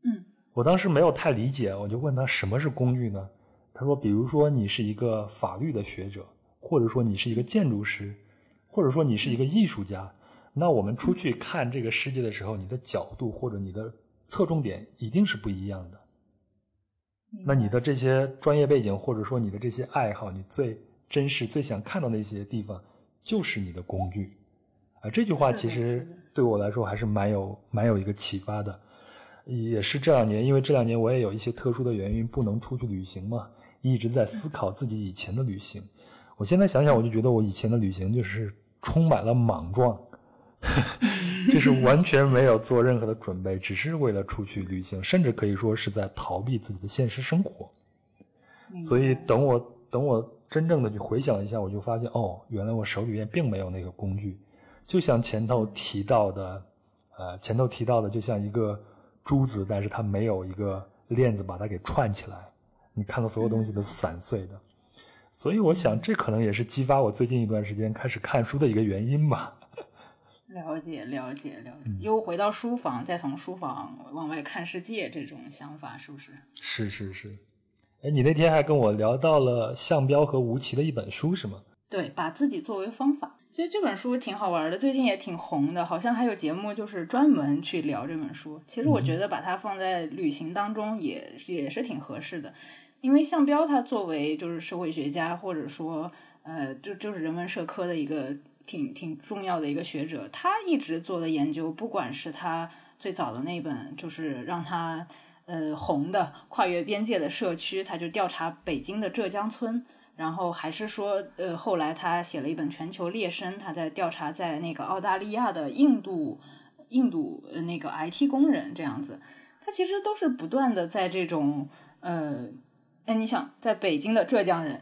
嗯。我当时没有太理解，我就问他什么是工具呢？他说：“比如说你是一个法律的学者，或者说你是一个建筑师，或者说你是一个艺术家。”那我们出去看这个世界的时候，你的角度或者你的侧重点一定是不一样的。那你的这些专业背景，或者说你的这些爱好，你最真实、最想看到那些地方，就是你的工具。啊，这句话其实对我来说还是蛮有、蛮有一个启发的。也是这两年，因为这两年我也有一些特殊的原因不能出去旅行嘛，一直在思考自己以前的旅行。我现在想想，我就觉得我以前的旅行就是充满了莽撞。(laughs) 就是完全没有做任何的准备，只是为了出去旅行，甚至可以说是在逃避自己的现实生活。所以等我等我真正的去回想一下，我就发现哦，原来我手里面并没有那个工具。就像前头提到的，呃，前头提到的，就像一个珠子，但是它没有一个链子把它给串起来，你看到所有东西都散碎的。所以我想，这可能也是激发我最近一段时间开始看书的一个原因吧。了解了解了解，又回到书房，再从书房往外看世界，这种想法是不是？是是是。哎，你那天还跟我聊到了项彪和吴奇的一本书，是吗？对，把自己作为方法。其实这本书挺好玩的，最近也挺红的，好像还有节目就是专门去聊这本书。其实我觉得把它放在旅行当中也也是挺合适的，因为项彪他作为就是社会学家，或者说呃，就就是人文社科的一个。挺挺重要的一个学者，他一直做的研究，不管是他最早的那本，就是让他呃红的跨越边界的社区，他就调查北京的浙江村，然后还是说，呃，后来他写了一本《全球猎生》，他在调查在那个澳大利亚的印度印度呃那个 IT 工人这样子，他其实都是不断的在这种呃。哎，你想，在北京的浙江人，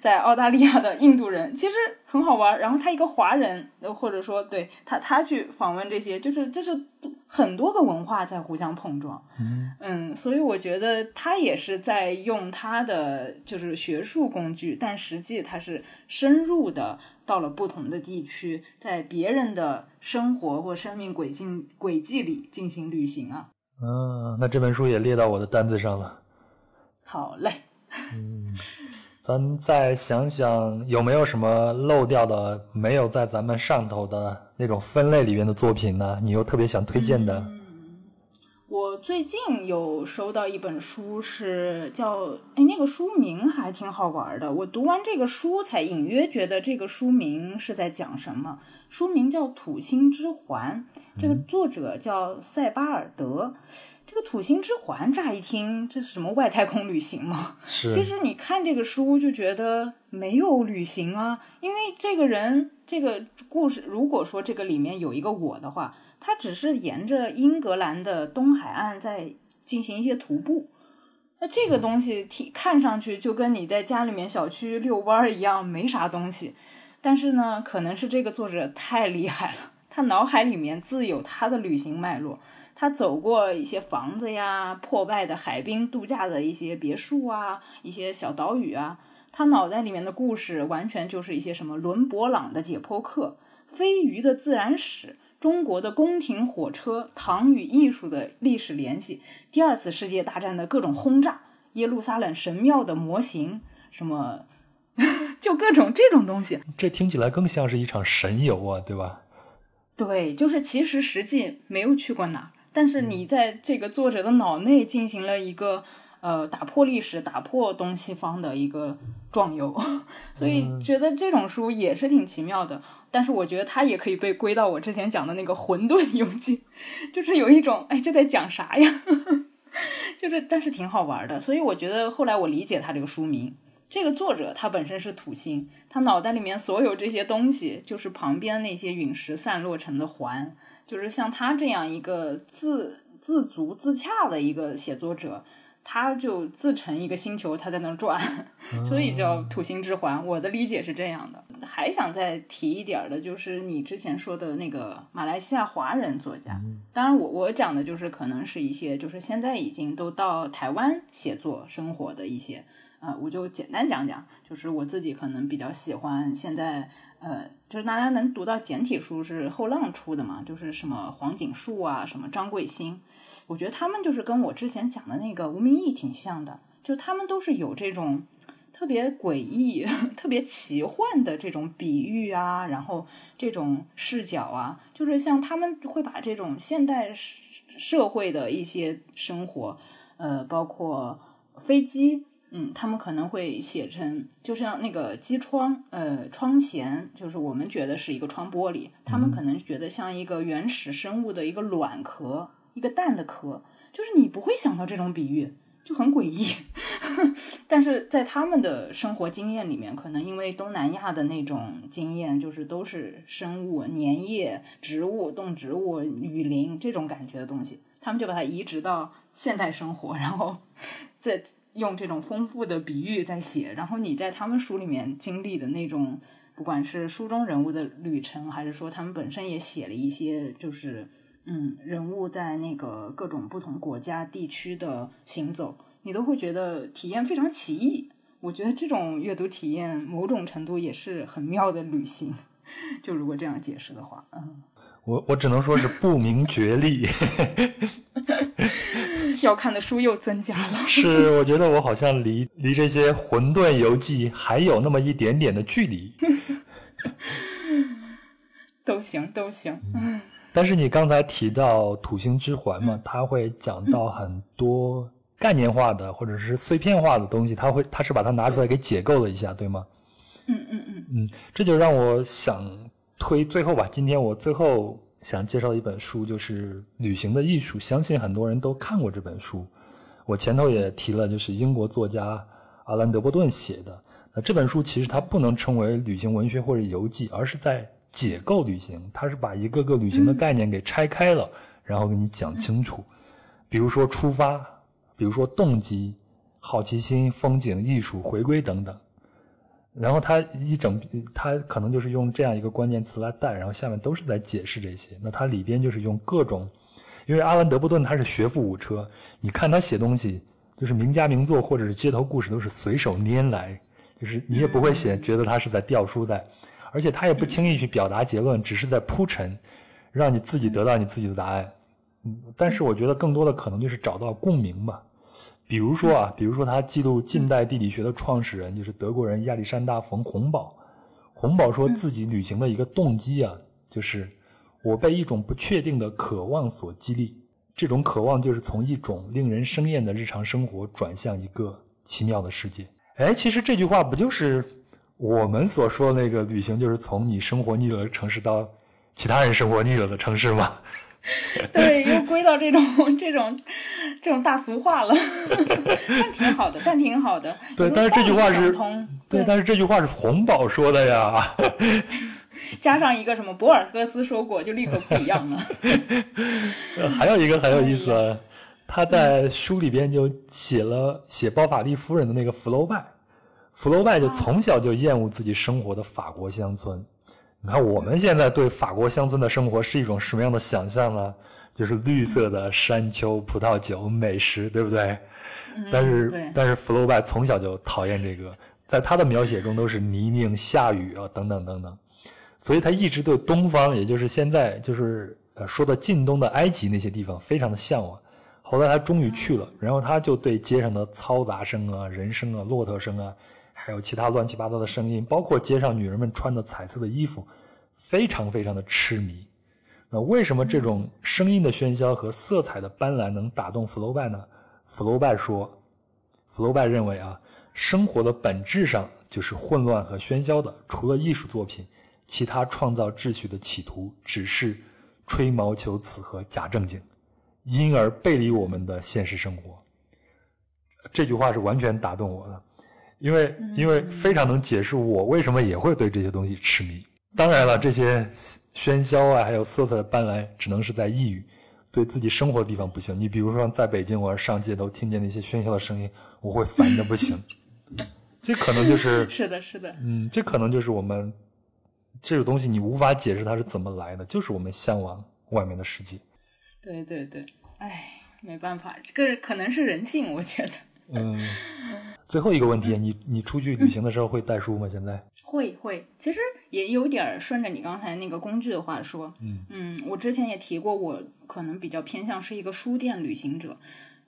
在澳大利亚的印度人，其实很好玩。然后他一个华人，或者说对他，他去访问这些，就是就是很多个文化在互相碰撞。嗯嗯，所以我觉得他也是在用他的就是学术工具，但实际他是深入的到了不同的地区，在别人的生活或生命轨迹轨迹里进行旅行啊。嗯，那这本书也列到我的单子上了。好嘞，嗯，咱再想想有没有什么漏掉的、没有在咱们上头的那种分类里面的作品呢？你又特别想推荐的？嗯，我最近有收到一本书，是叫哎，那个书名还挺好玩的。我读完这个书，才隐约觉得这个书名是在讲什么。书名叫《土星之环》，这个作者叫塞巴尔德。这个土星之环，乍一听这是什么外太空旅行吗？(laughs) 是。其实你看这个书就觉得没有旅行啊，因为这个人这个故事，如果说这个里面有一个我的话，他只是沿着英格兰的东海岸在进行一些徒步。那这个东西听看上去就跟你在家里面小区遛弯儿一样，没啥东西。但是呢，可能是这个作者太厉害了，他脑海里面自有他的旅行脉络。他走过一些房子呀，破败的海滨度假的一些别墅啊，一些小岛屿啊。他脑袋里面的故事完全就是一些什么伦勃朗的解剖课、飞鱼的自然史、中国的宫廷火车、唐与艺术的历史联系、第二次世界大战的各种轰炸、耶路撒冷神庙的模型，什么 (laughs) 就各种这种东西。这听起来更像是一场神游啊，对吧？对，就是其实实际没有去过哪。但是你在这个作者的脑内进行了一个呃打破历史、打破东西方的一个 (laughs) 壮游，所以觉得这种书也是挺奇妙的。但是我觉得它也可以被归到我之前讲的那个《混沌游记》，(laughs) 就是有一种哎这在讲啥呀？(laughs) 就是但是挺好玩的。所以我觉得后来我理解他这个书名，这个作者他本身是土星，他脑袋里面所有这些东西就是旁边那些陨石散落成的环。就是像他这样一个自自足自洽的一个写作者，他就自成一个星球，他在那转，(laughs) 所以叫土星之环。我的理解是这样的。还想再提一点的，就是你之前说的那个马来西亚华人作家。当然，我我讲的就是可能是一些就是现在已经都到台湾写作生活的一些，呃，我就简单讲讲，就是我自己可能比较喜欢现在。呃，就是大家能读到简体书是后浪出的嘛，就是什么黄锦树啊，什么张贵兴，我觉得他们就是跟我之前讲的那个吴明义挺像的，就他们都是有这种特别诡异、(laughs) 特别奇幻的这种比喻啊，然后这种视角啊，就是像他们会把这种现代社会的一些生活，呃，包括飞机。嗯，他们可能会写成，就像那个机窗，呃，窗前，就是我们觉得是一个窗玻璃，他们可能觉得像一个原始生物的一个卵壳，一个蛋的壳，就是你不会想到这种比喻，就很诡异。(laughs) 但是在他们的生活经验里面，可能因为东南亚的那种经验，就是都是生物、粘液、植物、动植物、雨林这种感觉的东西，他们就把它移植到现代生活，然后 (laughs) 在。用这种丰富的比喻在写，然后你在他们书里面经历的那种，不管是书中人物的旅程，还是说他们本身也写了一些，就是嗯，人物在那个各种不同国家地区的行走，你都会觉得体验非常奇异。我觉得这种阅读体验某种程度也是很妙的旅行。(laughs) 就如果这样解释的话，嗯，我我只能说是不明觉厉。(laughs) 要看的书又增加了。(laughs) 是，我觉得我好像离离这些混沌游记还有那么一点点的距离。(laughs) 都行，都行。但是你刚才提到土星之环嘛，它会讲到很多概念化的或者是碎片化的东西，它会，它是把它拿出来给解构了一下，对吗？嗯嗯嗯嗯，这就让我想推最后吧。今天我最后。想介绍一本书，就是《旅行的艺术》，相信很多人都看过这本书。我前头也提了，就是英国作家阿兰·德波顿写的。那这本书其实它不能称为旅行文学或者游记，而是在解构旅行。它是把一个个旅行的概念给拆开了，然后给你讲清楚。比如说出发，比如说动机、好奇心、风景、艺术、回归等等。然后他一整，他可能就是用这样一个关键词来带，然后下面都是在解释这些。那它里边就是用各种，因为阿兰·德波顿他是学富五车，你看他写东西，就是名家名作或者是街头故事都是随手拈来。就是你也不会写，觉得他是在掉书袋，而且他也不轻易去表达结论，只是在铺陈，让你自己得到你自己的答案。嗯，但是我觉得更多的可能就是找到共鸣吧。比如说啊，比如说他记录近代地理学的创始人，就是德国人亚历山大·冯·洪堡。洪堡说自己旅行的一个动机啊，就是我被一种不确定的渴望所激励，这种渴望就是从一种令人生厌的日常生活转向一个奇妙的世界。哎，其实这句话不就是我们所说的那个旅行，就是从你生活腻了的城市到其他人生活腻了的城市吗？(laughs) 对，又归到这种这种这种大俗话了，(laughs) 但挺好的，但挺好的。对，但是这句话是，对，但是这句话是洪宝说的呀。加上一个什么博尔赫斯说过，就立刻不一样了。(laughs) 还有一个很有意思。他在书里边就写了写包法利夫人的那个福楼拜，福楼拜就从小就厌恶自己生活的法国乡村。你看我们现在对法国乡村的生活是一种什么样的想象呢？就是绿色的山丘、葡萄酒、美食，对不对？但是但是福楼拜从小就讨厌这个，在他的描写中都是泥泞、下雨啊等等等等，所以他一直对东方，也就是现在就是呃说的近东的埃及那些地方非常的向往。后来他终于去了，然后他就对街上的嘈杂声啊、人声啊、骆驼声啊，还有其他乱七八糟的声音，包括街上女人们穿的彩色的衣服，非常非常的痴迷。那为什么这种声音的喧嚣和色彩的斑斓能打动福楼拜呢？福楼拜说，福楼拜认为啊，生活的本质上就是混乱和喧嚣的，除了艺术作品，其他创造秩序的企图只是吹毛求疵和假正经。因而背离我们的现实生活，这句话是完全打动我的，因为因为非常能解释我为什么也会对这些东西痴迷。当然了，这些喧嚣啊，还有色彩的斑斓，只能是在异域，对自己生活的地方不行。你比如说，在北京，我要上街头听见那些喧嚣的声音，我会烦的不行。(laughs) 这可能就是是的，是的，嗯，这可能就是我们这个东西，你无法解释它是怎么来的，就是我们向往外面的世界。对对对，哎，没办法，这个可能是人性，我觉得。嗯，(laughs) 最后一个问题，你你出去旅行的时候会带书吗？现在会会，其实也有点顺着你刚才那个工具的话说，嗯嗯，我之前也提过，我可能比较偏向是一个书店旅行者。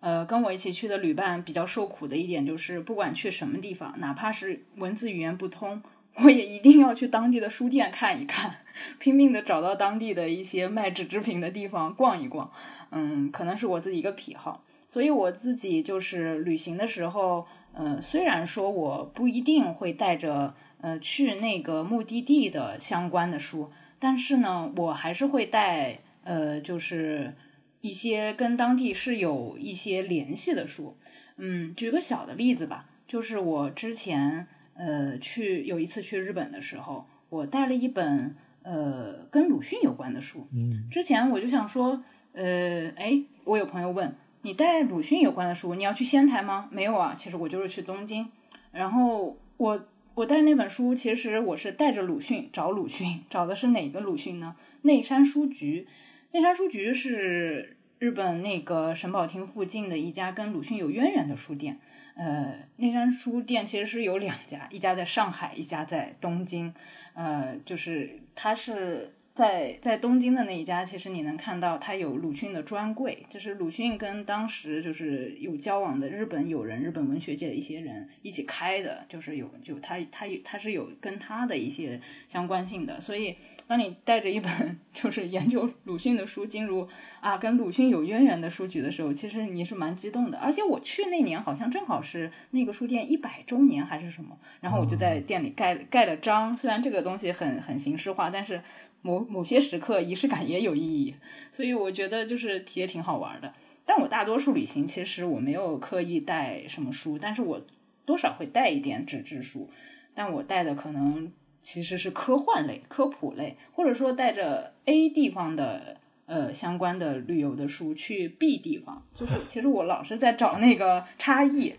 呃，跟我一起去的旅伴比较受苦的一点就是，不管去什么地方，哪怕是文字语言不通。我也一定要去当地的书店看一看，(laughs) 拼命的找到当地的一些卖纸制品的地方逛一逛。嗯，可能是我自己一个癖好，所以我自己就是旅行的时候，呃，虽然说我不一定会带着呃去那个目的地的相关的书，但是呢，我还是会带呃，就是一些跟当地是有一些联系的书。嗯，举个小的例子吧，就是我之前。呃，去有一次去日本的时候，我带了一本呃跟鲁迅有关的书。嗯，之前我就想说，呃，哎，我有朋友问你带鲁迅有关的书，你要去仙台吗？没有啊，其实我就是去东京。然后我我带那本书，其实我是带着鲁迅找鲁迅，找的是哪个鲁迅呢？内山书局，内山书局是日本那个神保町附近的一家跟鲁迅有渊源的书店。呃，内山书店其实是有两家，一家在上海，一家在东京。呃，就是它是在在东京的那一家，其实你能看到它有鲁迅的专柜，就是鲁迅跟当时就是有交往的日本友人、日本文学界的一些人一起开的，就是有就他他他是有跟他的一些相关性的，所以。当你带着一本 (laughs) 就是研究鲁迅的书进入啊跟鲁迅有渊源的书局的时候，其实你是蛮激动的。而且我去那年好像正好是那个书店一百周年还是什么，然后我就在店里盖盖了章。虽然这个东西很很形式化，但是某某些时刻仪式感也有意义，所以我觉得就是也挺好玩的。但我大多数旅行其实我没有刻意带什么书，但是我多少会带一点纸质书。但我带的可能其实是科幻类、科普类，或者说带着 A 地方的呃相关的旅游的书去 B 地方，就是 (laughs) 其实我老是在找那个差异。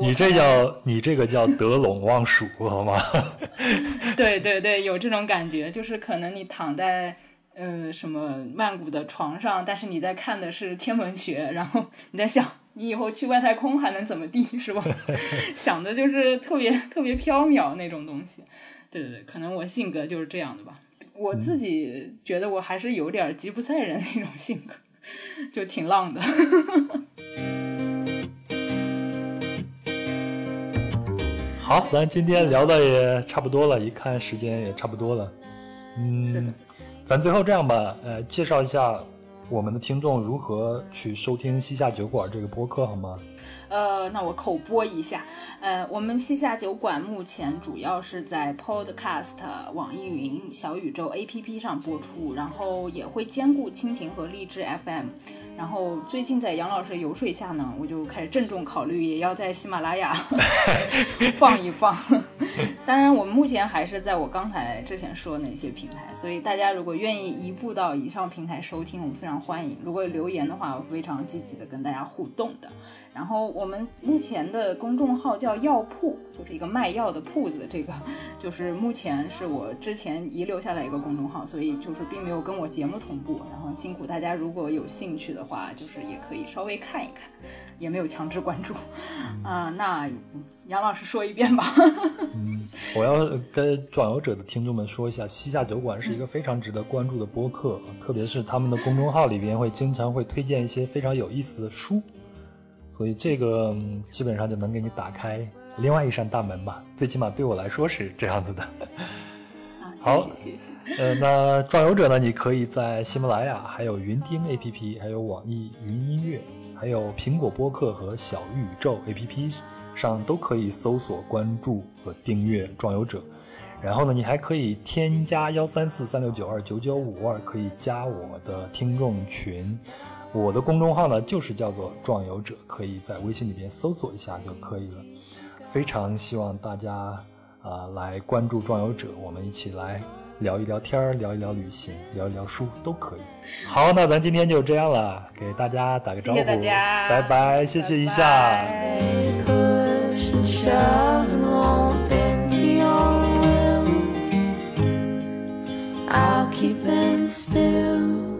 你这叫你这个叫得陇望蜀好吗？(laughs) 对对对，有这种感觉，就是可能你躺在呃什么曼谷的床上，但是你在看的是天文学，然后你在想你以后去外太空还能怎么地，是吧？(laughs) 想的就是特别特别缥缈那种东西。对对对，可能我性格就是这样的吧。我自己觉得我还是有点吉普赛人那种性格，就挺浪的。(laughs) 好，咱今天聊的也差不多了，一看时间也差不多了。嗯，咱最后这样吧，呃，介绍一下我们的听众如何去收听西夏酒馆这个播客，好吗？呃，那我口播一下，呃，我们西夏酒馆目前主要是在 Podcast、网易云、小宇宙 APP 上播出，然后也会兼顾蜻蜓和荔枝 FM。然后最近在杨老师游说下呢，我就开始郑重考虑，也要在喜马拉雅 (laughs) 放一放。(laughs) 当然，我们目前还是在我刚才之前说的那些平台，所以大家如果愿意移步到以上平台收听，我们非常欢迎。如果留言的话，我非常积极的跟大家互动的。然后我们目前的公众号叫药铺，就是一个卖药的铺子。这个就是目前是我之前遗留下来一个公众号，所以就是并没有跟我节目同步。然后辛苦大家，如果有兴趣的话，就是也可以稍微看一看，也没有强制关注。(laughs) 啊，那杨老师说一遍吧。嗯，我要跟转游者的听众们说一下，西夏酒馆是一个非常值得关注的播客，特别是他们的公众号里边会经常会推荐一些非常有意思的书。所以这个基本上就能给你打开另外一扇大门吧，最起码对我来说是这样子的。好，谢谢谢谢。呃，那壮游者呢？你可以在喜马拉雅、还有云听 APP、还有网易云音乐、还有苹果播客和小宇宙 APP 上都可以搜索、关注和订阅壮游者。然后呢，你还可以添加幺三四三六九二九九五二，可以加我的听众群。我的公众号呢，就是叫做“壮游者”，可以在微信里边搜索一下就可以了。非常希望大家啊来关注“壮游者”，我们一起来聊一聊天聊一聊旅行，聊一聊书都可以。好，那咱今天就这样了，给大家打个招呼，谢谢大家，拜拜，谢谢一下。I'll keep them still.